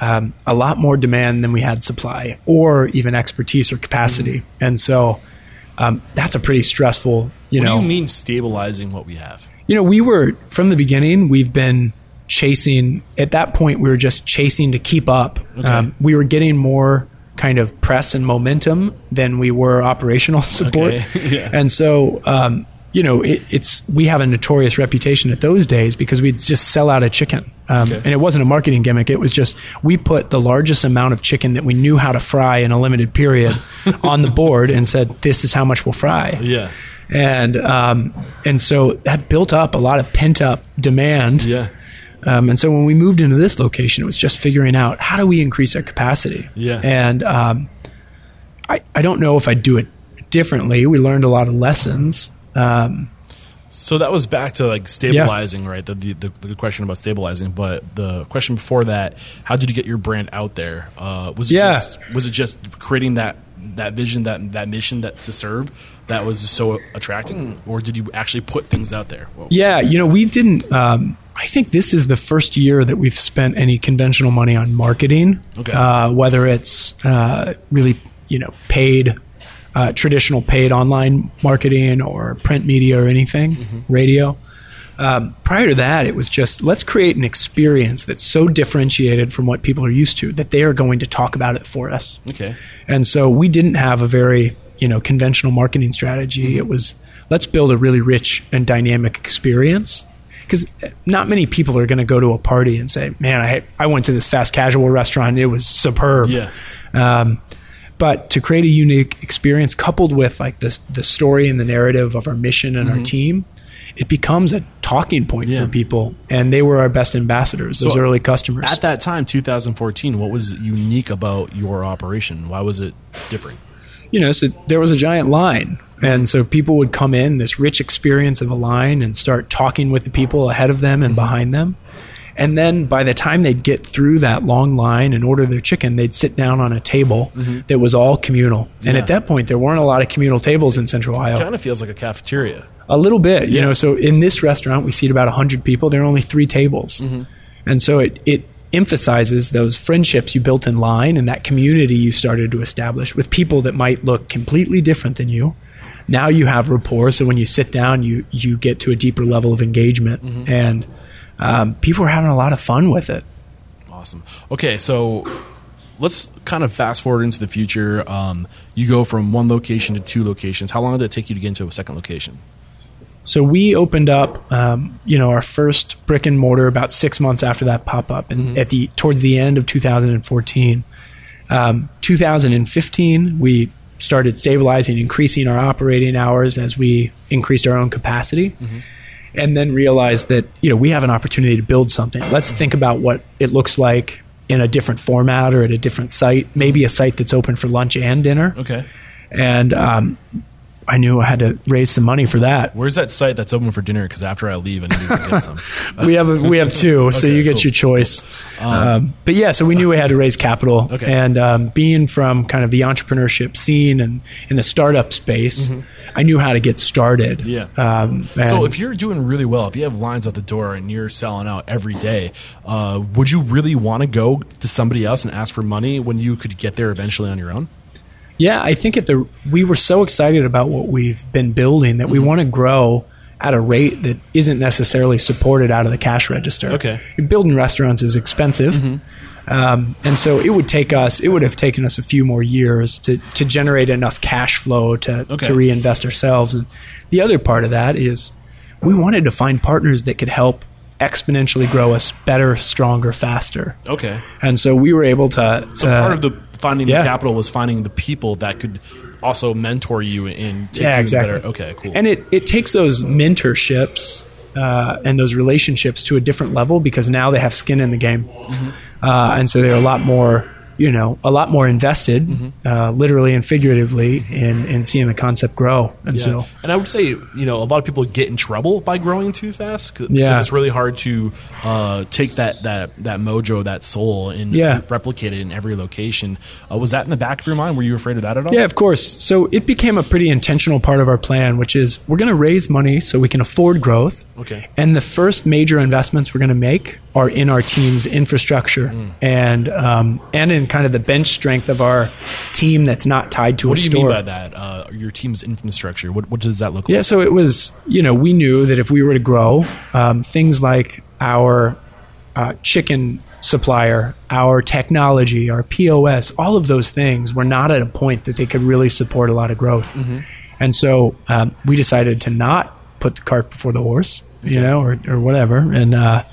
um, a lot more demand than we had supply or even expertise or capacity. And so um, that's a pretty stressful, you What know. do you mean stabilizing what we have? You know, we were from the beginning. We've been chasing. At that point, we were just chasing to keep up. Um, we were getting more kind of press and momentum than we were operational support. Okay. Yeah. And so, um, you know, it, it's we have a notorious reputation at those days because we'd just sell out a chicken, um, Okay. and it wasn't a marketing gimmick. It was just we put the largest amount of chicken that we knew how to fry in a limited period on the board and said, "This is how much we'll fry." Yeah. and um, and so that built up a lot of pent up demand. Yeah. Um, and so when we moved into this location, it was just figuring out how do we increase our capacity. Yeah. And um, I I don't know if I'd do it differently. We learned a lot of lessons. Um, So that was back to like stabilizing, right? The, the the the question about stabilizing, but the question before that, how did you get your brand out there? Uh, was it Yeah. just was it just creating that that vision, that that mission that to serve that was so attracting, or did you actually put things out there? What- Yeah, you know, we didn't. Um, I think this is the first year that we've spent any conventional money on marketing. Okay. Uh, whether it's uh, really, you know, paid, uh, traditional paid online marketing or print media or anything, radio. Um, prior to that, it was just let's create an experience that's so differentiated from what people are used to that they are going to talk about it for us. Okay. And so we didn't have a very, you know, conventional marketing strategy. It was let's build a really rich and dynamic experience. Because not many people are going to go to a party and say, "Man, I I went to this fast casual restaurant. It was superb." Yeah. Um, but to create a unique experience coupled with like the the story and the narrative of our mission and our team, it becomes a talking point Yeah. for people. And they were our best ambassadors, those So, early customers. At that time, 2014, what was unique about your operation? Why was it different? You know, so there was a giant line. And so people would come in, this rich experience of a line, and start talking with the people ahead of them and mm-hmm. behind them. And then by the time they'd get through that long line and order their chicken, they'd sit down on a table mm-hmm. that was all communal. And Yeah. at that point, there weren't a lot of communal tables in Central Ohio. Kind of feels like a cafeteria. A little bit, you Yeah. know. So in this restaurant, we seat about 100 people. There are only three tables. Mm-hmm. And so it, it emphasizes those friendships you built in line and that community you started to establish with people that might look completely different than you. Now you have rapport. So when you sit down, you, you get to a deeper level of engagement. And um, people are having a lot of fun with it. Awesome. Okay, so let's kind of fast forward into the future. Um, you go from one location to two locations. How long did it take you to get into a second location? So we opened up, um, you know, our first brick and mortar about six months after that pop up, and at the towards the end of 2014, um, 2015, we started stabilizing, increasing our operating hours as we increased our own capacity, and then realized that you know we have an opportunity to build something. Let's think about what it looks like in a different format or at a different site, maybe a site that's open for lunch and dinner. Okay. And um, I knew I had to raise some money for that. Where's that site that's open for dinner? Because after I leave, I need to get some. we have a, we have two, so you get cool. your choice. Um, but yeah, so we knew we had to raise capital, Okay. and um, being from kind of the entrepreneurship scene and in the startup space, I knew how to get started. Yeah. Um, So if you're doing really well, if you have lines at the door and you're selling out every day, uh, would you really want to go to somebody else and ask for money when you could get there eventually on your own? Yeah, I think at the we were so excited about what we've been building that Mm-hmm. we want to grow at a rate that isn't necessarily supported out of the cash register. Okay. Mm-hmm. building restaurants is expensive, um, and so it would take us. It would have taken us a few more years to to generate enough cash flow to Okay. to reinvest ourselves. And the other part of that is we wanted to find partners that could help exponentially grow us better, stronger, faster. Okay. And so we were able to. So part of the finding yeah. the capital was finding the people that could also mentor you and take yeah, you exactly. better. Okay, cool. And it, it takes those mentorships uh, and those relationships to a different level because now they have skin in the game, Mm-hmm. uh, and so they're a lot more, you know, a lot more invested, Mm-hmm. uh, literally and figuratively, in in seeing the concept grow. And Yeah. so, and I would say, you know, a lot of people get in trouble by growing too fast because Yeah. it's really hard to uh, take that, that, that mojo, that soul, and Yeah. replicate it in every location. Uh, was that in the back of your mind? Were you afraid of that at all? yeah, of course. So it became a pretty intentional part of our plan, which is we're going to raise money so we can afford growth. Okay. And the first major investments we're going to make are in our team's infrastructure Hmm. and um, and in kind of the bench strength of our team that's not tied to What a do you mean by that? Uh, your team's infrastructure. What, what does that look Yeah, like? Yeah. So it was, you know, we knew that if we were to grow, um, things like our uh, chicken supplier, our technology, our POS, all of those things were not at a point that they could really support a lot of growth. Mm-hmm. And so um, we decided to not put the cart before the horse, you know, or, or whatever, and uh,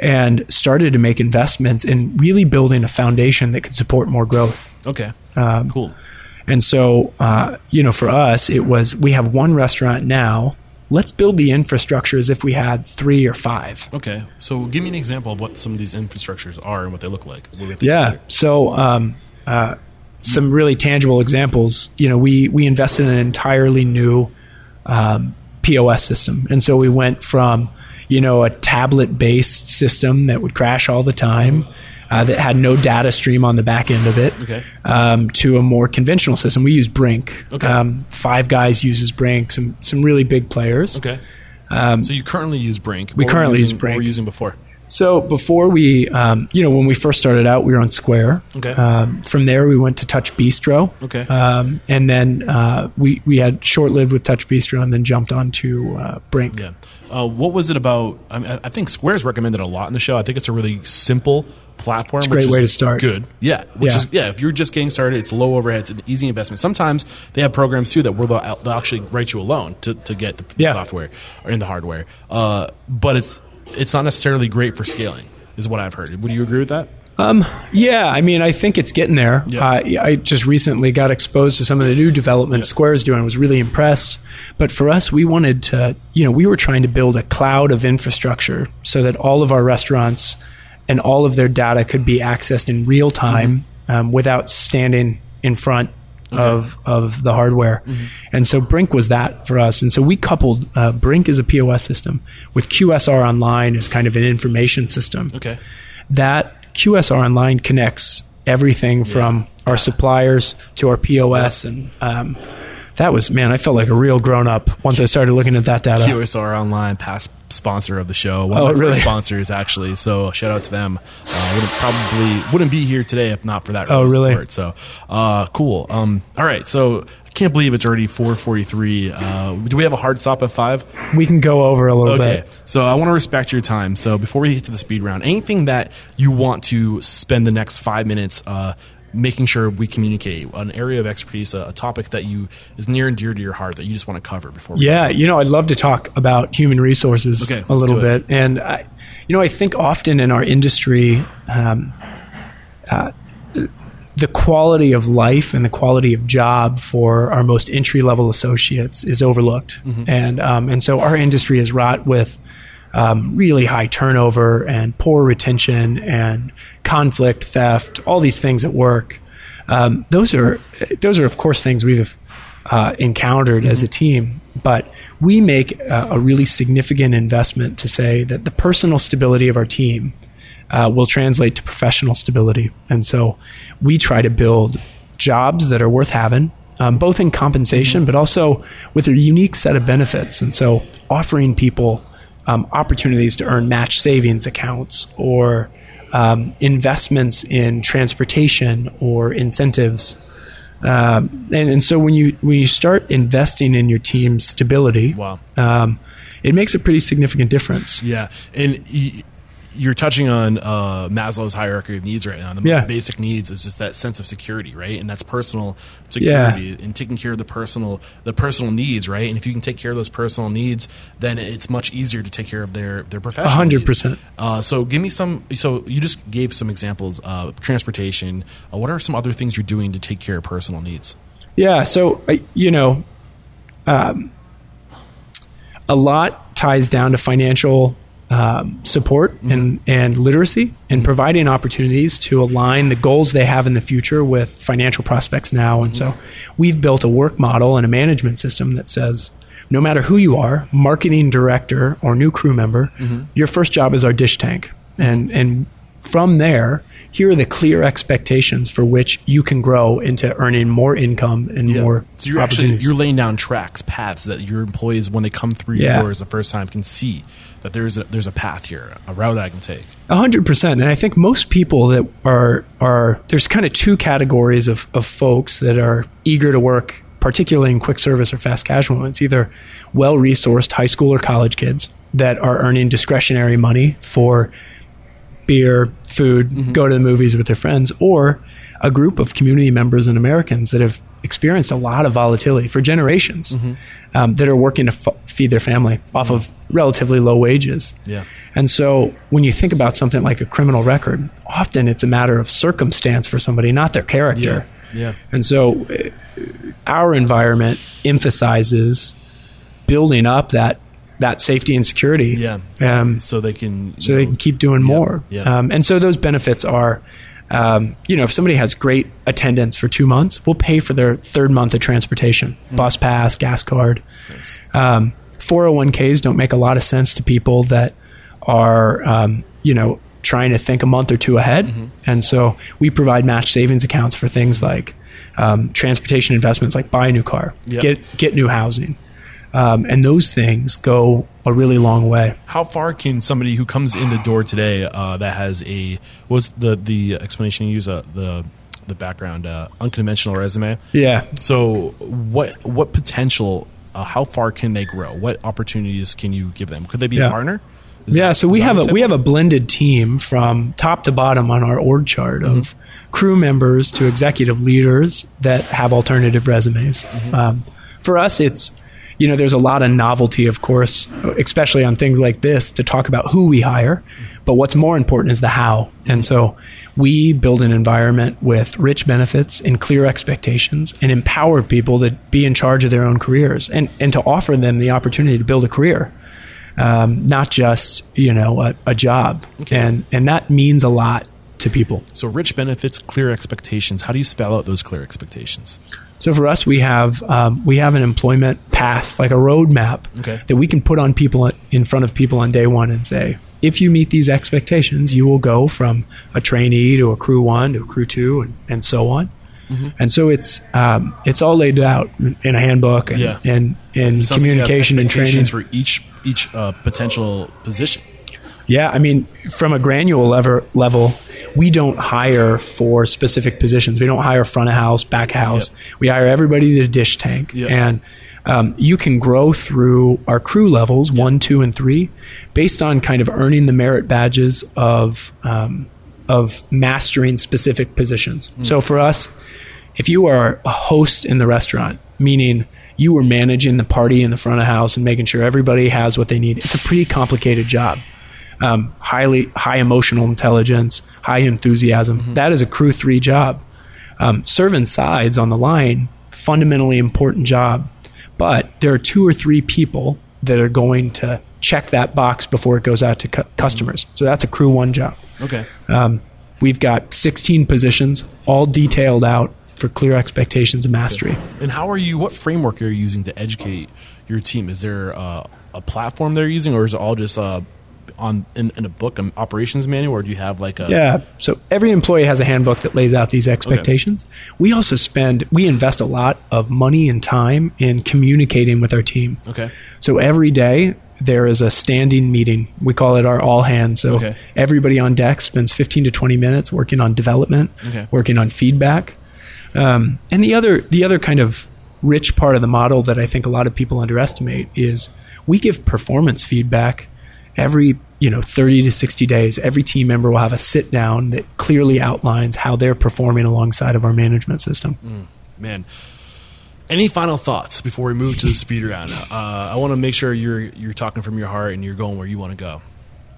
and started to make investments in really building a foundation that could support more growth. Okay. Um, cool. And so, uh, you know, for us, it was we have one restaurant now. Let's build the infrastructure as if we had three or five. Okay. So give me an example of what some of these infrastructures are and what they look like. What we have to Yeah. consider. So, um, uh, some really tangible examples. You know, we we invested in an entirely new um, POS system, and so we went from you know a tablet based system that would crash all the time. Uh, that had no data stream on the back end of it, Okay. um, to a more conventional system. We use Brink. Okay. Um, Five Guys uses Brink. Some some really big players. Okay. so you currently use Brink. Um, we currently using- use Brink. What were using before? So before we, um, you know, when we first started out, we were on Square. Okay. Um, from there, we went to TouchBistro. Okay. Um, and then uh, we we had short lived with TouchBistro, and then jumped on to uh, Brink. Yeah. Uh, what was it about? I, mean, I think Square's recommended a lot in the show. I think it's a really simple platform. It's a which great is way to start. Good. Yeah. Which Yeah. is yeah. If you're just getting started, it's low overhead. It's an easy investment. Sometimes they have programs too that they'll, they'll actually write you a loan to, to get the Yeah. software or in the hardware. Uh, but it's it's not necessarily great for scaling. Is what I've heard. Would you agree with that? Um, yeah, I mean, I think it's getting there. Yeah. Uh, I just recently got exposed to some of the new development Square's doing. I was really impressed. But for us, we wanted to, you know, we were trying to build a cloud of infrastructure so that all of our restaurants and all of their data could be accessed in real time um, without standing in front of of the hardware. And so Brink was that for us. And so we coupled uh, Brink as a POS system with QSR Online as kind of an information system Okay. that QSR Online connects everything from our suppliers to our POS, and um, that was man, I felt like a real grown up once I started looking at that data. QSR Online, past sponsor of the show. One Oh, of my really? first sponsors, actually. So shout out to them. Uh, would probably wouldn't be here today if not for that. Oh, really? Support. So uh, cool. Um, all right. So I can't believe it's already 4:43. Uh, do we have a hard stop at five? We can go over a little bit. Okay. bit. So I want to respect your time. So before we get to the speed round, anything that you want to spend the next five minutes uh, making sure we communicate, an area of expertise, a, a topic that you is near and dear to your heart that you just want to cover before we Yeah, you know, I'd love to talk about human resources Okay, a little bit, and I, you know, I think often in our industry. Um, uh, the quality of life and the quality of job for our most entry level associates is overlooked, and um, and so our industry is wrought with um, really high turnover and poor retention and conflict, theft, all these things at work. Um, those are those are of course things we've uh, encountered as a team, but we make a, a really significant investment to say that the personal stability of our team uh, will translate to professional stability. And so we try to build jobs that are worth having, um, both in compensation, but also with a unique set of benefits. And so offering people um, opportunities to earn match savings accounts or um, investments in transportation or incentives. Um, and, and so when you when you start investing in your team's stability, Wow. um, it makes a pretty significant difference. Yeah, and you're touching on uh, Maslow's hierarchy of needs right now. The most Yeah. basic needs is just that sense of security, right? And that's personal security and taking care of the personal the personal needs, right? And if you can take care of those personal needs, then it's much easier to take care of their their professional. A hundred needs. percent. Uh, so give me some. So you just gave some examples. Uh, transportation. Uh, what are some other things you're doing to take care of personal needs? Yeah, so uh, you know, um, a lot ties down to financial um, support and and literacy, and providing opportunities to align the goals they have in the future with financial prospects now. And so, we've built a work model and a management system that says. No matter who you are, marketing director or new crew member, your first job is our dish tank, and and from there, here are the clear expectations for which you can grow into earning more income and more So you're actually opportunities. you're laying down tracks, paths that your employees, when they come through Yeah. your doors the first time, can see that there's a, there's a path here, a route I can take. A hundred percent, and I think most people that are are there's kind of two categories of of folks that are eager to work, particularly in quick service or fast casual. It's either well resourced high school or college kids that are earning discretionary money for beer, food, go to the movies with their friends, or a group of community members and Americans that have experienced a lot of volatility for generations um, that are working to f- feed their family off of relatively low wages. Yeah. And so when you think about something like a criminal record, often it's a matter of circumstance for somebody, not their character. Yeah. And so uh, our environment emphasizes building up that that safety and security. Yeah. Um, so they can so you they can keep doing more. yeah. Um, and so those benefits are, um, you know, if somebody has great attendance for two months, we'll pay for their third month of transportation, Hmm. bus pass, gas card. Um, 401ks don't make a lot of sense to people that are, um, you know, trying to think a month or two ahead. Mm-hmm. And so we provide match savings accounts for things like um, transportation investments, like buy a new car, Yep. get get new housing. Um, and those things go a really long way. How far can somebody who comes in the door today uh, that has a what's the the explanation you use uh, the the background uh, unconventional resume? Yeah. So what what potential? Uh, how far can they grow? What opportunities can you give them? Could they be a partner? Is Yeah, that- so we have a we have a blended team from top to bottom on our org chart of Mm-hmm. crew members to executive leaders that have alternative resumes. Mm-hmm. Um, for us, it's you know, there's a lot of novelty, of course, especially on things like this to talk about who we hire. But what's more important is the how. And so we build an environment with rich benefits and clear expectations and empower people to be in charge of their own careers and, and to offer them the opportunity to build a career. Um, not just you know a, a job, okay. and and that means a lot to people. So rich benefits, clear expectations. How do you spell out those clear expectations? So for us, we have um, we have an employment path, like a roadmap okay. that we can put on people in front of people on day one and say, if you meet these expectations, you will go from a trainee to a crew one to a crew two, and, and so on. Mm-hmm. And so it's um, it's all laid out in a handbook and yeah. and, and communication like and training for each each uh, potential position. Yeah, I mean, from a granular level, level, we don't hire for specific positions. We don't hire front of house, back of house. Yep. We hire everybody to the dish tank, yep. and um, you can grow through our crew levels one, two, and three, based on kind of earning the merit badges of um, of mastering specific positions. Mm. So for us, if you are a host in the restaurant, meaning you were managing the party in the front of house and making sure everybody has what they need, it's a pretty complicated job. Um, highly high emotional intelligence, high enthusiasm. Mm-hmm. That is a crew three job. Um, serving sides on the line, fundamentally important job but there are two or three people that are going to check that box before it goes out to cu- customers. So that's a crew one job. Okay. Um, we've got 16 positions, all detailed out for clear expectations and mastery. And how are you? What framework are you using to educate your team? Is there uh, a platform they're using, or is it all just uh, on in, in a book, an operations manual, or do you have like a yeah? So every employee has a handbook that lays out these expectations. Okay. We also spend we invest a lot of money and time in communicating with our team. Okay. So every day there is a standing meeting. We call it our all hands. So okay. everybody on deck spends 15 to 20 minutes working on development, okay. working on feedback. Um, and the other the other kind of rich part of the model that I think a lot of people underestimate is we give performance feedback every you know 30 to 60 days every team member will have a sit down that clearly outlines how they're performing alongside of our management system. Mm, man. Any final thoughts before we move to the speed round? Uh, i want to make sure you're you're talking from your heart and you're going where you want to go.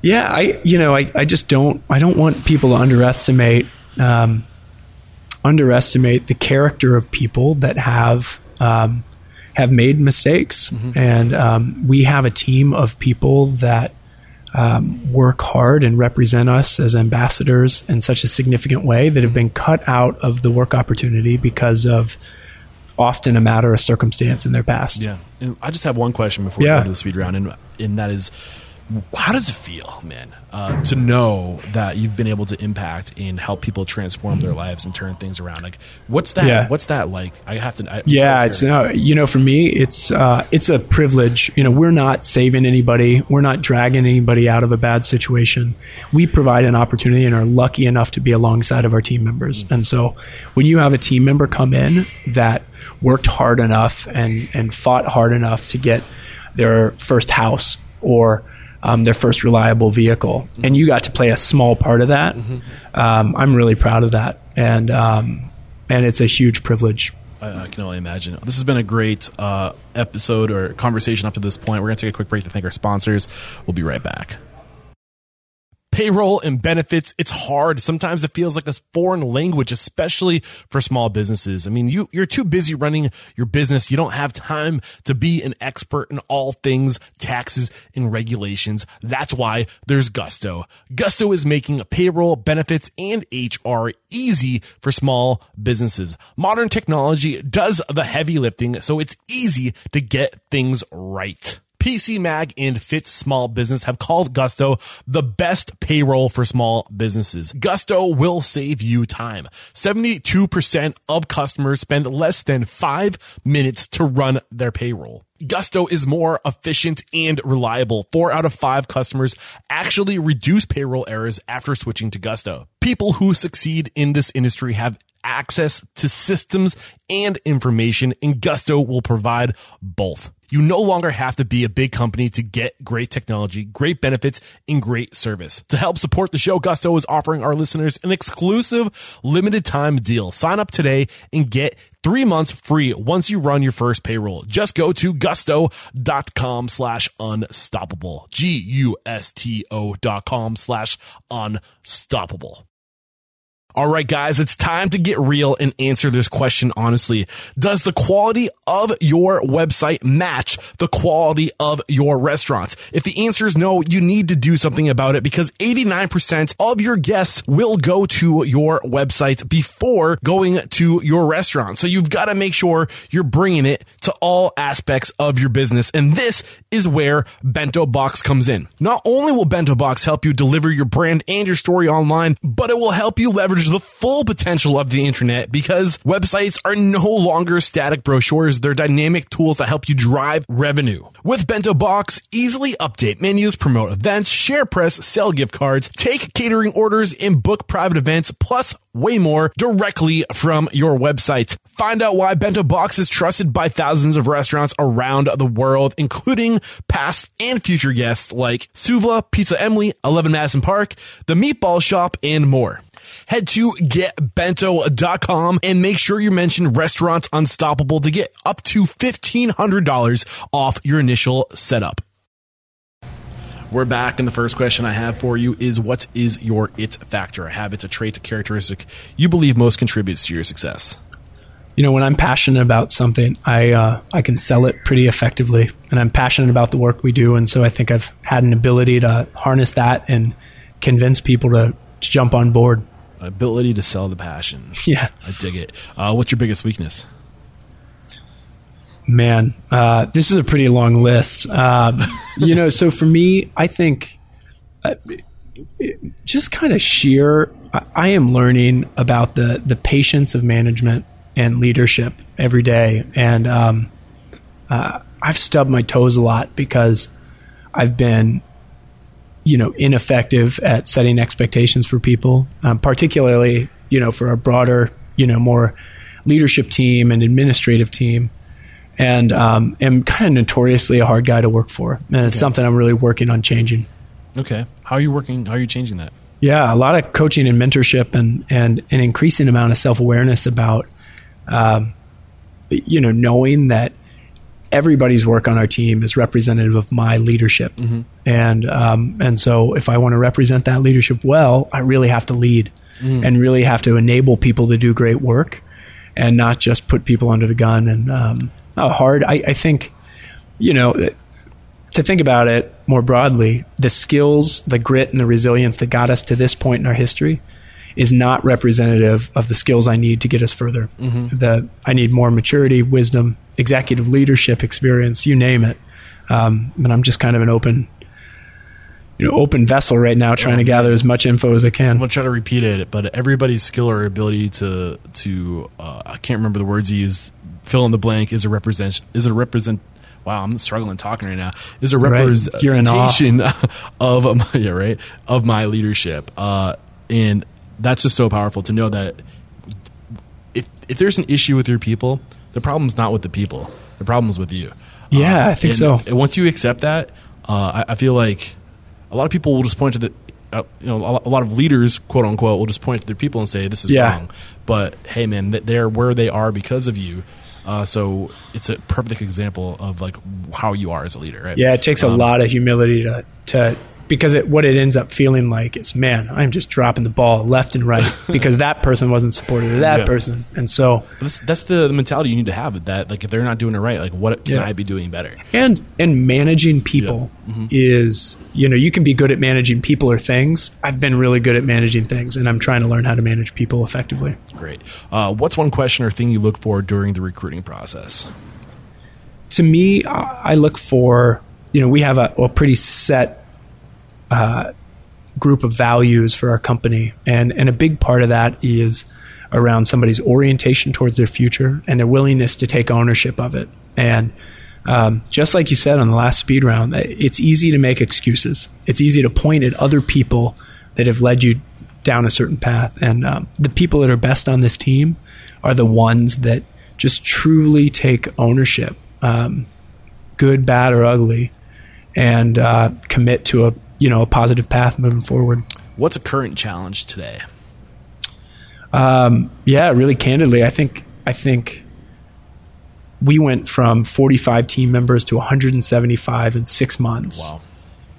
Yeah i you know i, I just don't i don't want people to underestimate um, underestimate the character of people that have um, have made mistakes. Mm-hmm. and um, we have a team of people that um, work hard and represent us as ambassadors in such a significant way that have been cut out of the work opportunity because of often a matter of circumstance in their past. Yeah. And I just have one question before yeah. we go to the speed round, and, and that is how does it feel, man, uh, to know that you've been able to impact and help people transform their lives and turn things around? Like, what's that? Yeah. What's that like? I have to. I'm yeah, so it's uh, you know, for me, it's uh, it's a privilege. You know, we're not saving anybody. We're not dragging anybody out of a bad situation. We provide an opportunity and are lucky enough to be alongside of our team members. Mm-hmm. And so, when you have a team member come in that worked hard enough and and fought hard enough to get their first house or um, their first reliable vehicle, mm-hmm. and you got to play a small part of that. Mm-hmm. Um, I'm really proud of that, and um, and it's a huge privilege. I, I, can only imagine. This has been a great uh, episode or conversation up to this point. We're going to take a quick break to thank our sponsors. We'll be right back payroll and benefits. It's hard. Sometimes it feels like a foreign language, especially for small businesses. I mean, you, you're too busy running your business. You don't have time to be an expert in all things taxes and regulations. That's why there's Gusto. Gusto is making payroll, benefits, and HR easy for small businesses. Modern technology does the heavy lifting, so it's easy to get things right. PC Mag and Fit Small Business have called Gusto the best payroll for small businesses. Gusto will save you time. 72% of customers spend less than five minutes to run their payroll. Gusto is more efficient and reliable. Four out of five customers actually reduce payroll errors after switching to Gusto. People who succeed in this industry have access to systems and information, and Gusto will provide both. You no longer have to be a big company to get great technology, great benefits, and great service. To help support the show, Gusto is offering our listeners an exclusive limited time deal. Sign up today and get three months free once you run your first payroll. Just go to gusto.com slash unstoppable. G-U-S-T-O dot com slash unstoppable. All right, guys, it's time to get real and answer this question honestly. Does the quality of your website match the quality of your restaurants? If the answer is no, you need to do something about it because 89% of your guests will go to your website before going to your restaurant. So you've got to make sure you're bringing it to all aspects of your business. And this is where BentoBox comes in. Not only will BentoBox help you deliver your brand and your story online, but it will help you leverage the full potential of the internet because websites are no longer static brochures. They're dynamic tools that help you drive revenue. With BentoBox, easily update menus, promote events, share press, sell gift cards, take catering orders, and book private events, plus way more directly from your website. Find out why BentoBox is trusted by thousands of restaurants around the world, including past and future guests like Suvla, Pizza Emily, 11 Madison Park, The Meatball Shop, and more. Head to getbento.com and make sure you mention Restaurants Unstoppable to get up to $1,500 off your initial setup. We're back, and the first question I have for you is What is your it factor? A habit, a trait, a characteristic you believe most contributes to your success? You know, when I'm passionate about something, I uh, I can sell it pretty effectively, and I'm passionate about the work we do, and so I think I've had an ability to harness that and convince people to, to jump on board. Ability to sell the passion. Yeah, I dig it. Uh, what's your biggest weakness? Man, uh, this is a pretty long list. Um, you know, so for me, I think uh, just kind of sheer. I, I am learning about the the patience of management and leadership every day, and um, uh, I've stubbed my toes a lot because I've been, you know, ineffective at setting expectations for people, um, particularly, you know, for a broader, you know, more leadership team and administrative team and um, am kind of notoriously a hard guy to work for. And it's something I'm really working on changing. Okay. How are you working? How are you changing that? Yeah, a lot of coaching and mentorship and, and an increasing amount of self awareness about, um, you know, knowing that everybody's work on our team is representative of my leadership. Mm-hmm. And, um, and so if I want to represent that leadership well, I really have to lead mm. and really have to enable people to do great work and not just put people under the gun and, um, oh, hard. I, I think, you know, to think about it more broadly, the skills, the grit, and the resilience that got us to this point in our history is not representative of the skills I need to get us further. Mm-hmm. The I need more maturity, wisdom, executive leadership experience, you name it. Um, but I'm just kind of an open, you know, open vessel right now, trying to gather as much info as I can. I'm gonna try to repeat it, but everybody's skill or ability to to uh, I can't remember the words he used fill in the blank is a represent is a represent wow i'm struggling talking right now is a representation right. of um, yeah right of my leadership uh, and that's just so powerful to know that if if there's an issue with your people the problem's not with the people the problem's with you yeah uh, i think so and once you accept that uh, I, I, feel like a lot of people will just point to the uh, you know a lot of leaders quote unquote will just point to their people and say this is yeah. wrong but hey man they're where they are because of you uh, so it's a perfect example of like how you are as a leader, right? Yeah, it takes um, a lot of humility to to because it, what it ends up feeling like is, man, I'm just dropping the ball left and right because that person wasn't supportive of that yeah. person, and so that's, that's, the mentality you need to have. That like if they're not doing it right, like what can yeah. I be doing better? And and managing people yeah. mm-hmm. is you know you can be good at managing people or things. I've been really good at managing things, and I'm trying to learn how to manage people effectively. Great. Uh, what's one question or thing you look for during the recruiting process? To me, I look for you know we have a, a pretty set uh, group of values for our company, and and a big part of that is around somebody's orientation towards their future and their willingness to take ownership of it. And um, just like you said on the last speed round, it's easy to make excuses. It's easy to point at other people that have led you down a certain path. And um, the people that are best on this team are the ones that just truly take ownership. Um, good, bad, or ugly, and uh, commit to a you know a positive path moving forward. What's a current challenge today? Um, yeah, really candidly, I think I think we went from 45 team members to 175 in six months. Wow.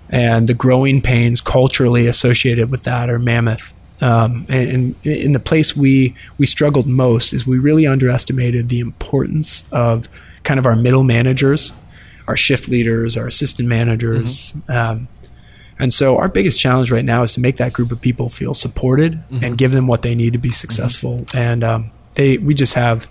And the growing pains culturally associated with that are mammoth. Um, and, and in the place we we struggled most is we really underestimated the importance of kind of our middle managers, our shift leaders, our assistant managers. Um, and so our biggest challenge right now is to make that group of people feel supported and give them what they need to be successful. And um, they we just have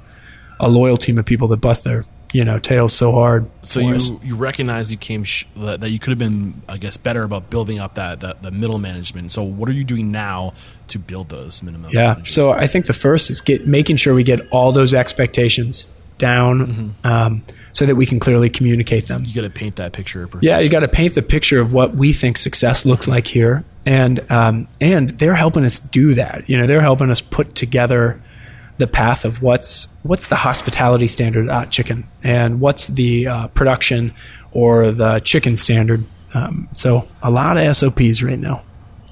a loyal team of people that bust their you know tails so hard. So you us. you recognize you came sh- that, that you could have been I guess better about building up that, that the middle management. So what are you doing now to build those minimum? Yeah. managers? So I think the first is get making sure we get all those expectations down, um, so that we can clearly communicate them. you got to paint that picture. of Yeah, you got to paint the picture of what we think success looks like here, and um, and they're helping us do that. You know, they're helping us put together the path of what's what's the hospitality standard at chicken, and what's the uh, production or the chicken standard. Um, so a lot of SOPs right now.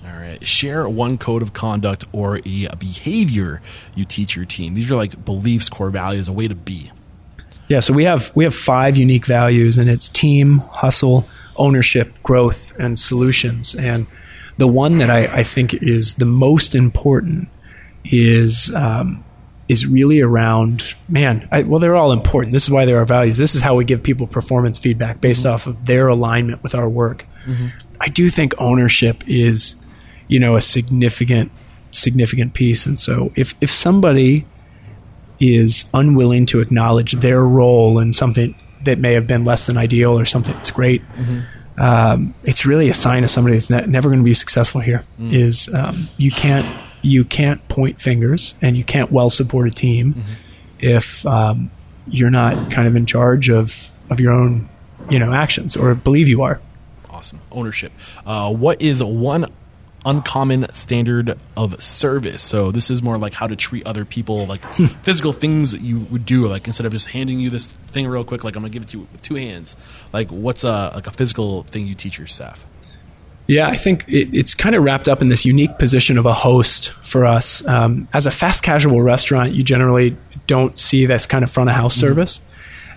All right. Share one code of conduct or a behavior you teach your team. These are like beliefs, core values, a way to be. Yeah, so we have we have five unique values, and it's team, hustle, ownership, growth, and solutions. And the one that I, I think is the most important is um, is really around man. I, well, they're all important. This is why they're values. This is how we give people performance feedback based off of their alignment with our work. I do think ownership is, you know, a significant significant piece. And so if if somebody is unwilling to acknowledge their role in something that may have been less than ideal or something that's great, um, it's really a sign of somebody that's ne- never going to be successful here. Is um, you can't you can't point fingers and you can't well support a team if um, you're not kind of in charge of of your own you know actions or believe you are. Awesome. Ownership. Uh, what is one uncommon standard of service? So this is more like how to treat other people, like physical things you would do. Like instead of just handing you this thing real quick, like I'm gonna give it to you with two hands. Like what's a like a physical thing you teach your staff? Yeah, I think it, it's kind of wrapped up in this unique position of a host for us. Um, as a fast casual restaurant, you generally don't see this kind of front of house service.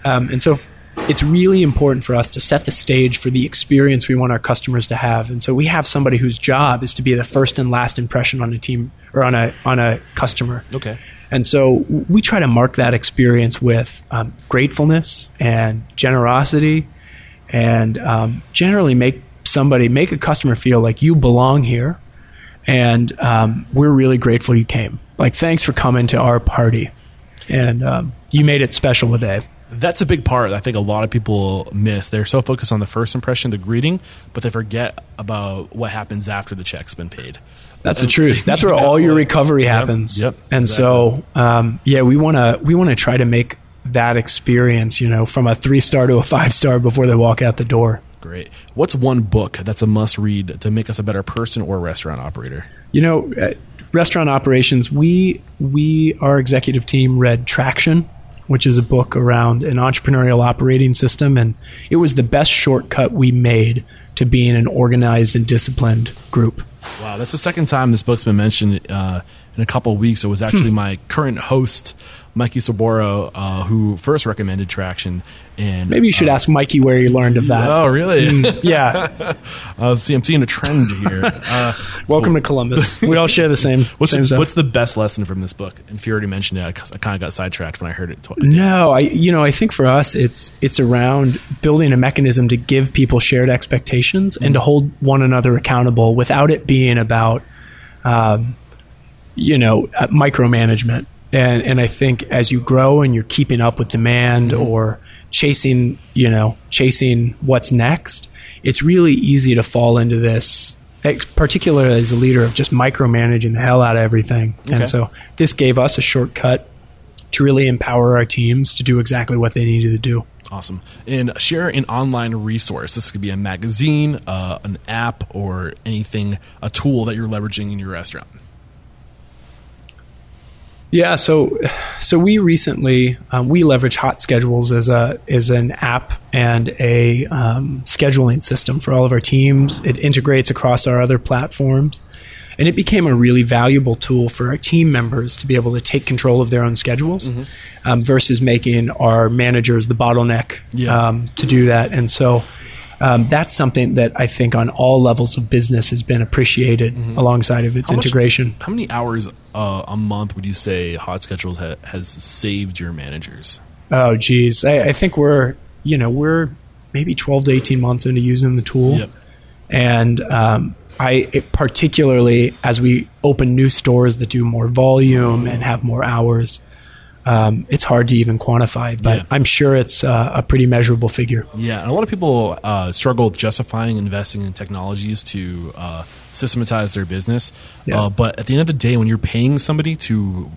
Um, and so f- it's really important for us to set the stage for the experience we want our customers to have. And so we have somebody whose job is to be the first and last impression on a team or on a, on a customer. Okay. And so we try to mark that experience with um, gratefulness and generosity and um, generally make somebody, make a customer feel like you belong here. And um, we're really grateful you came. Like, thanks for coming to our party. And um, you made it special today. That's a big part. I think a lot of people miss. They're so focused on the first impression, the greeting, but they forget about what happens after the check's been paid. That's the truth. That's where all your recovery happens. yep, And so, um, yeah, we want to we want to try to make that experience, you know, from a three star to a five star before they walk out the door. Great. What's one book that's a must read to make us a better person or restaurant operator? You know, uh, restaurant operations. We we our executive team read Traction, which is a book around an entrepreneurial operating system, and it was the best shortcut we made to being an organized and disciplined group. Wow, that's the second time this book's been mentioned uh, in a couple of weeks. It was actually Hmm. my current host, Mikey Soboro, uh, who first recommended Traction. And Maybe you should ask Mikey where he learned of that. Oh, really? Yeah. uh, see, I'm seeing a trend here. Uh, Welcome to Columbus. We all share the same. what's, same the, what's the best lesson from this book? And if you already mentioned it, I, I kind of got sidetracked when I heard it. Tw- No, I you know I think for us it's it's around building a mechanism to give people shared expectations and to hold one another accountable without it being about um, you know uh, micromanagement. And and I think as you grow and you're keeping up with demand or chasing you know chasing what's next, it's really easy to fall into this. Particularly as a leader of just micromanaging the hell out of everything, Okay. and so this gave us a shortcut to really empower our teams to do exactly what they needed to do. Awesome. And share an online resource. This could be a magazine, uh, an app, or anything, a tool that you're leveraging in your restaurant. Yeah, so so we recently um, we leverage HotSchedules as a as an app and a um, scheduling system for all of our teams. It integrates across our other platforms, and it became a really valuable tool for our team members to be able to take control of their own schedules Mm-hmm. um, versus making our managers the bottleneck Yeah. um, to do that. And so. Um, that's something that I think on all levels of business has been appreciated alongside of its Mm-hmm. How much- integration. How many hours uh, a month would you say HotSchedules ha- has saved your managers? Oh, geez. I, I think we're, you know, we're maybe 12 to 18 months into using the tool. Yep. And um, I, it particularly as we open new stores that do more volume and have more hours, um, it's hard to even quantify, but Yeah. I'm sure it's uh, a pretty measurable figure. Yeah, and a lot of people uh, struggle with justifying investing in technologies to uh, systematize their business. Yeah. Uh, but at the end of the day, when you're paying somebody to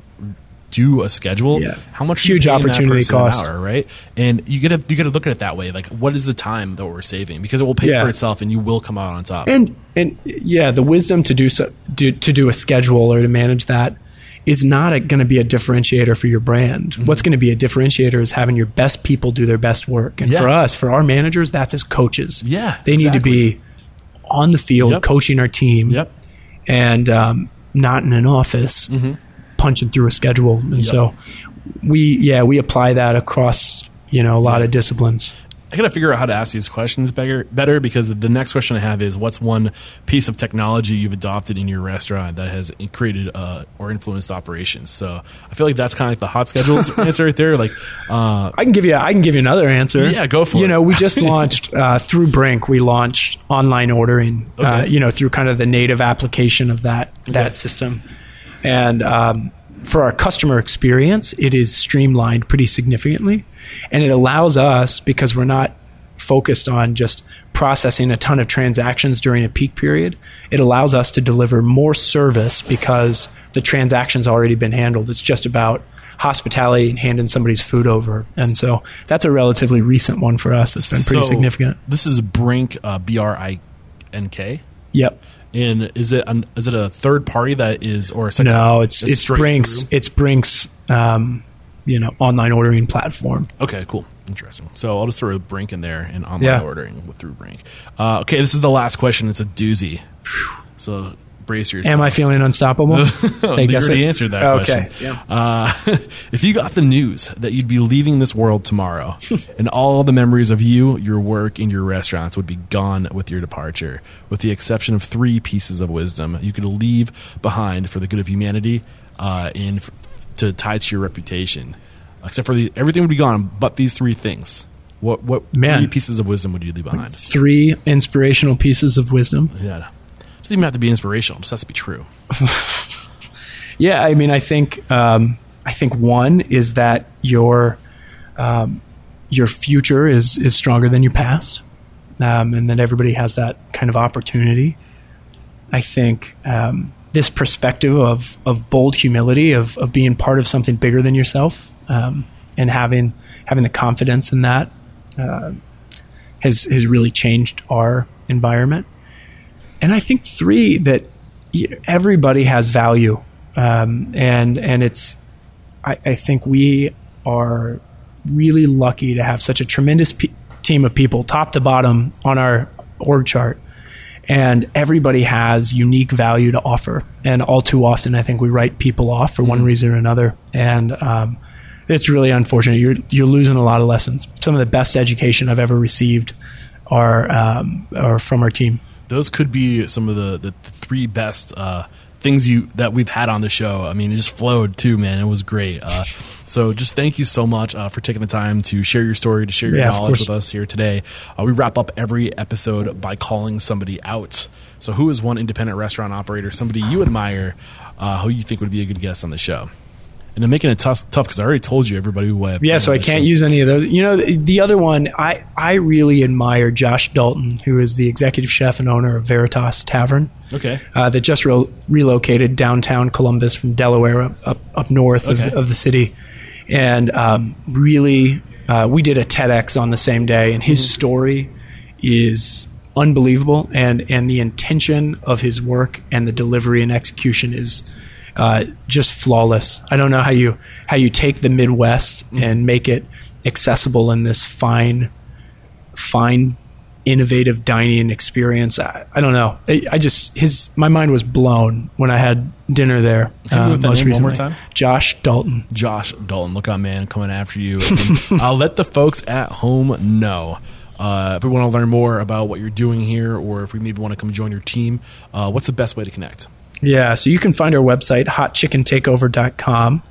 do a schedule, Yeah. how much Huge are you paying that opportunity an cost. hour, right? And you get to you got to look at it that way. Like, what is the time that we're saving? Because it will pay Yeah. for itself, and you will come out on top. And and yeah, the wisdom to do so do, to do a schedule or to manage that is not going to be a differentiator for your brand. Mm-hmm. What's going to be a differentiator is having your best people do their best work. And Yeah. for us, for our managers, that's as coaches. Yeah, they need to be on the field Yep. coaching our team. Yep. and um, not in an office punching through a schedule. And Yep. so we, yeah, we apply that across you know a lot of disciplines. I got to figure out how to ask these questions better, better because the next question I have is what's one piece of technology you've adopted in your restaurant that has created uh, or influenced operations? So I feel like that's kind of like the HotSchedules answer right there. Like, uh, I can give you. I can give you another answer. Yeah, go for you it. You know, we just launched uh, through Brink. We launched online ordering. Uh, Okay. you know, through kind of the native application of that that system, and um, for our customer experience, it is streamlined pretty significantly, and it allows us because we're not focused on just processing a ton of transactions during a peak period. It allows us to deliver more service because the transaction's already been handled. It's just about hospitality and handing somebody's food over. And so that's a relatively recent one for us. It's been pretty so significant. This is Brink, uh, B R I N K. Yep. And is it an, is it a third party that is or a second, No, it's it's Brink's through? it's Brink's um, you know, online ordering platform. Okay, cool. Interesting. So I'll just throw Brink in there and online Yeah. ordering with- through Brink. Uh, okay, this is the last question. It's a doozy. So brace yourself. Am I feeling unstoppable? Take you already it. answered that okay. question. Uh, if you got the news that you'd be leaving this world tomorrow, and all the memories of you, your work, and your restaurants would be gone with your departure, with the exception of three pieces of wisdom you could leave behind for the good of humanity uh, and f- to tie to your reputation. Except for the everything would be gone, but these three things. What what Man. three pieces of wisdom would you leave behind? Three inspirational pieces of wisdom. Yeah, doesn't even have to be inspirational; it just has to be true. Yeah, I mean, I think um, I think one is that your um, your future is is stronger than your past, um, and that everybody has that kind of opportunity. I think um, this perspective of of bold humility of of being part of something bigger than yourself, um, and having having the confidence in that uh, has has really changed our environment. And I think three that everybody has value, um, and and it's I, I think we are really lucky to have such a tremendous pe- team of people, top to bottom, on our org chart. And everybody has unique value to offer. And all too often, I think we write people off for one reason or another. And um, it's really unfortunate. You're you're losing a lot of lessons. Some of the best education I've ever received are um, are from our team. Those could be some of the, the, three best uh, things you that we've had on the show. I mean, it just flowed too, man. It was great. Uh, so just thank you so much uh, for taking the time to share your story, to share your Yeah, knowledge with us here today. Uh, we wrap up every episode by calling somebody out. So who is one independent restaurant operator, somebody you admire, uh, who you think would be a good guest on the show? And I'm making it tough tough because I already told you everybody who I Yeah, so I can't show. use any of those. You know, the, the other one, I, I really admire Josh Dalton, who is the executive chef and owner of Veritas Tavern, Okay. uh, that just re- relocated downtown Columbus from Delaware up, up, north Okay. of, of the city. And um, really, uh, we did a TEDx on the same day, and his story is unbelievable. And, and the intention of his work and the delivery and execution is uh, just flawless. I don't know how you how you take the Midwest and make it accessible in this fine, fine, innovative dining experience. I, I don't know. I, I just his my mind was blown when I had dinner there. That most name one more time. Josh Dalton. Josh Dalton. Look out, man, coming after you. I'll let the folks at home know. Uh, if we want to learn more about what you're doing here, or if we maybe want to come join your team, uh, what's the best way to connect? Yeah, so you can find our website, hotchickentakeover.com,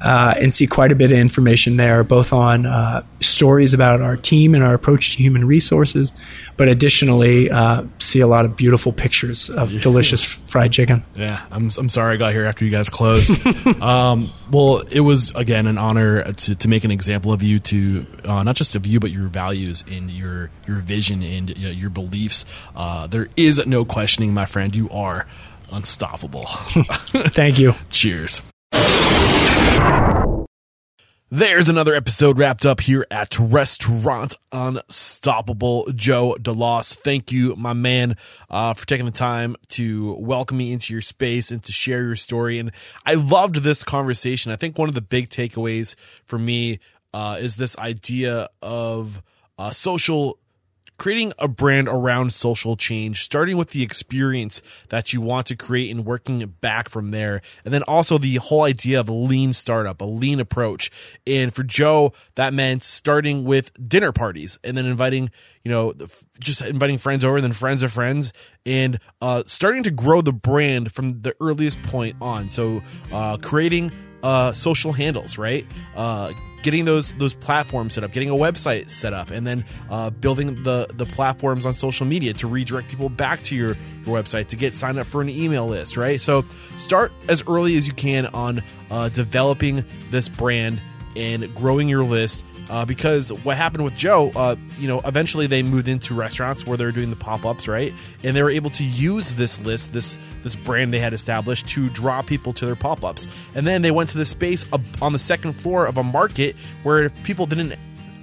uh, and see quite a bit of information there, both on uh, stories about our team and our approach to human resources, but additionally, uh, see a lot of beautiful pictures of delicious fried chicken. Yeah, I'm, I'm sorry I got here after you guys closed. um, well, it was again an honor to, to make an example of you, to uh, not just of you, but your values and your your vision and your beliefs. Uh, there is no questioning, my friend. You are unstoppable. Thank you. Cheers. There's another episode wrapped up here at Restaurant Unstoppable. Joe DeLoss, thank you, my man, uh, for taking the time to welcome me into your space and to share your story. And I loved this conversation. I think one of the big takeaways for me uh, is this idea of uh, social creating a brand around social change, starting with the experience that you want to create and working back from there. And then also the whole idea of a lean startup, a lean approach. And for Joe, that meant starting with dinner parties and then inviting, you know, just inviting friends over, then friends of friends, and uh, starting to grow the brand from the earliest point on. So, uh, creating uh, social handles, right? Uh, getting those those platforms set up, getting a website set up, and then uh, building the the platforms on social media to redirect people back to your your website to get signed up for an email list, right? So start as early as you can on uh, developing this brand and growing your list. Uh, because what happened with Joe, uh, you know, eventually they moved into restaurants where they're doing the pop ups, right? And they were able to use this list, this this brand they had established to draw people to their pop ups. And then they went to the space up on the second floor of a market where if people didn't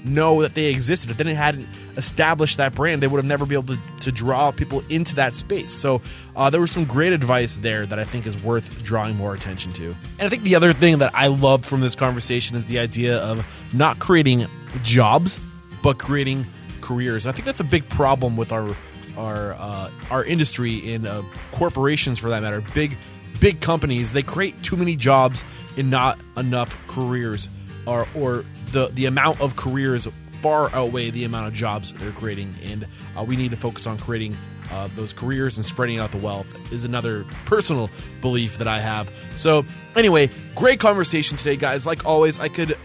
know that they existed, if they hadn't established that brand, they would have never been able to, to draw people into that space. So uh, there was some great advice there that I think is worth drawing more attention to. And I think the other thing that I loved from this conversation is the idea of not creating jobs, but creating careers. And I think that's a big problem with our our uh, our industry in uh, corporations, for that matter. Big big companies they create too many jobs and not enough careers, or or the the amount of careers far outweigh the amount of jobs they're creating, and uh, we need to focus on creating. Uh, those careers and spreading out the wealth is another personal belief that I have. So, anyway, great conversation today, guys. Like always, I could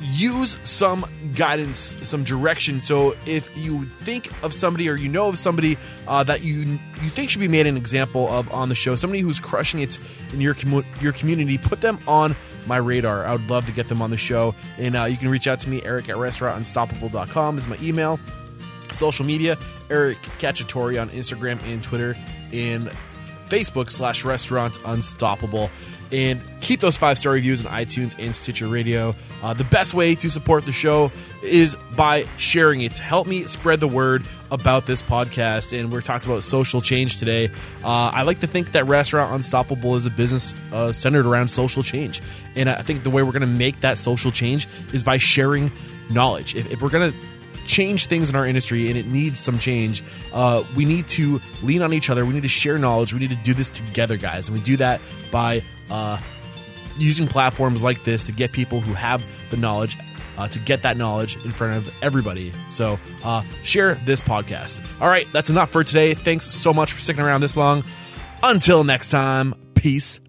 use some guidance, some direction. So if you think of somebody or you know of somebody uh, that you you think should be made an example of on the show, somebody who's crushing it in your commu- your community, put them on my radar. I would love to get them on the show. And uh, you can reach out to me, Eric at restaurantunstoppable.com is my email. Social media, Eric Cacciatore on Instagram and Twitter, and Facebook slash Restaurants Unstoppable. And keep those five star reviews on iTunes and Stitcher Radio. Uh, the best way to support the show is by sharing it. Help me spread the word about this podcast. And we're talking about social change today. Uh, I like to think that Restaurant Unstoppable is a business uh, centered around social change. And I think the way we're going to make that social change is by sharing knowledge. If, if we're going to change things in our industry and it needs some change uh, we need to lean on each other we need to share knowledge we need to do this together guys and we do that by uh, using platforms like this to get people who have the knowledge uh, to get that knowledge in front of everybody. So uh, share this podcast. All right that's enough for today. Thanks so much for sticking around this long. Until next time peace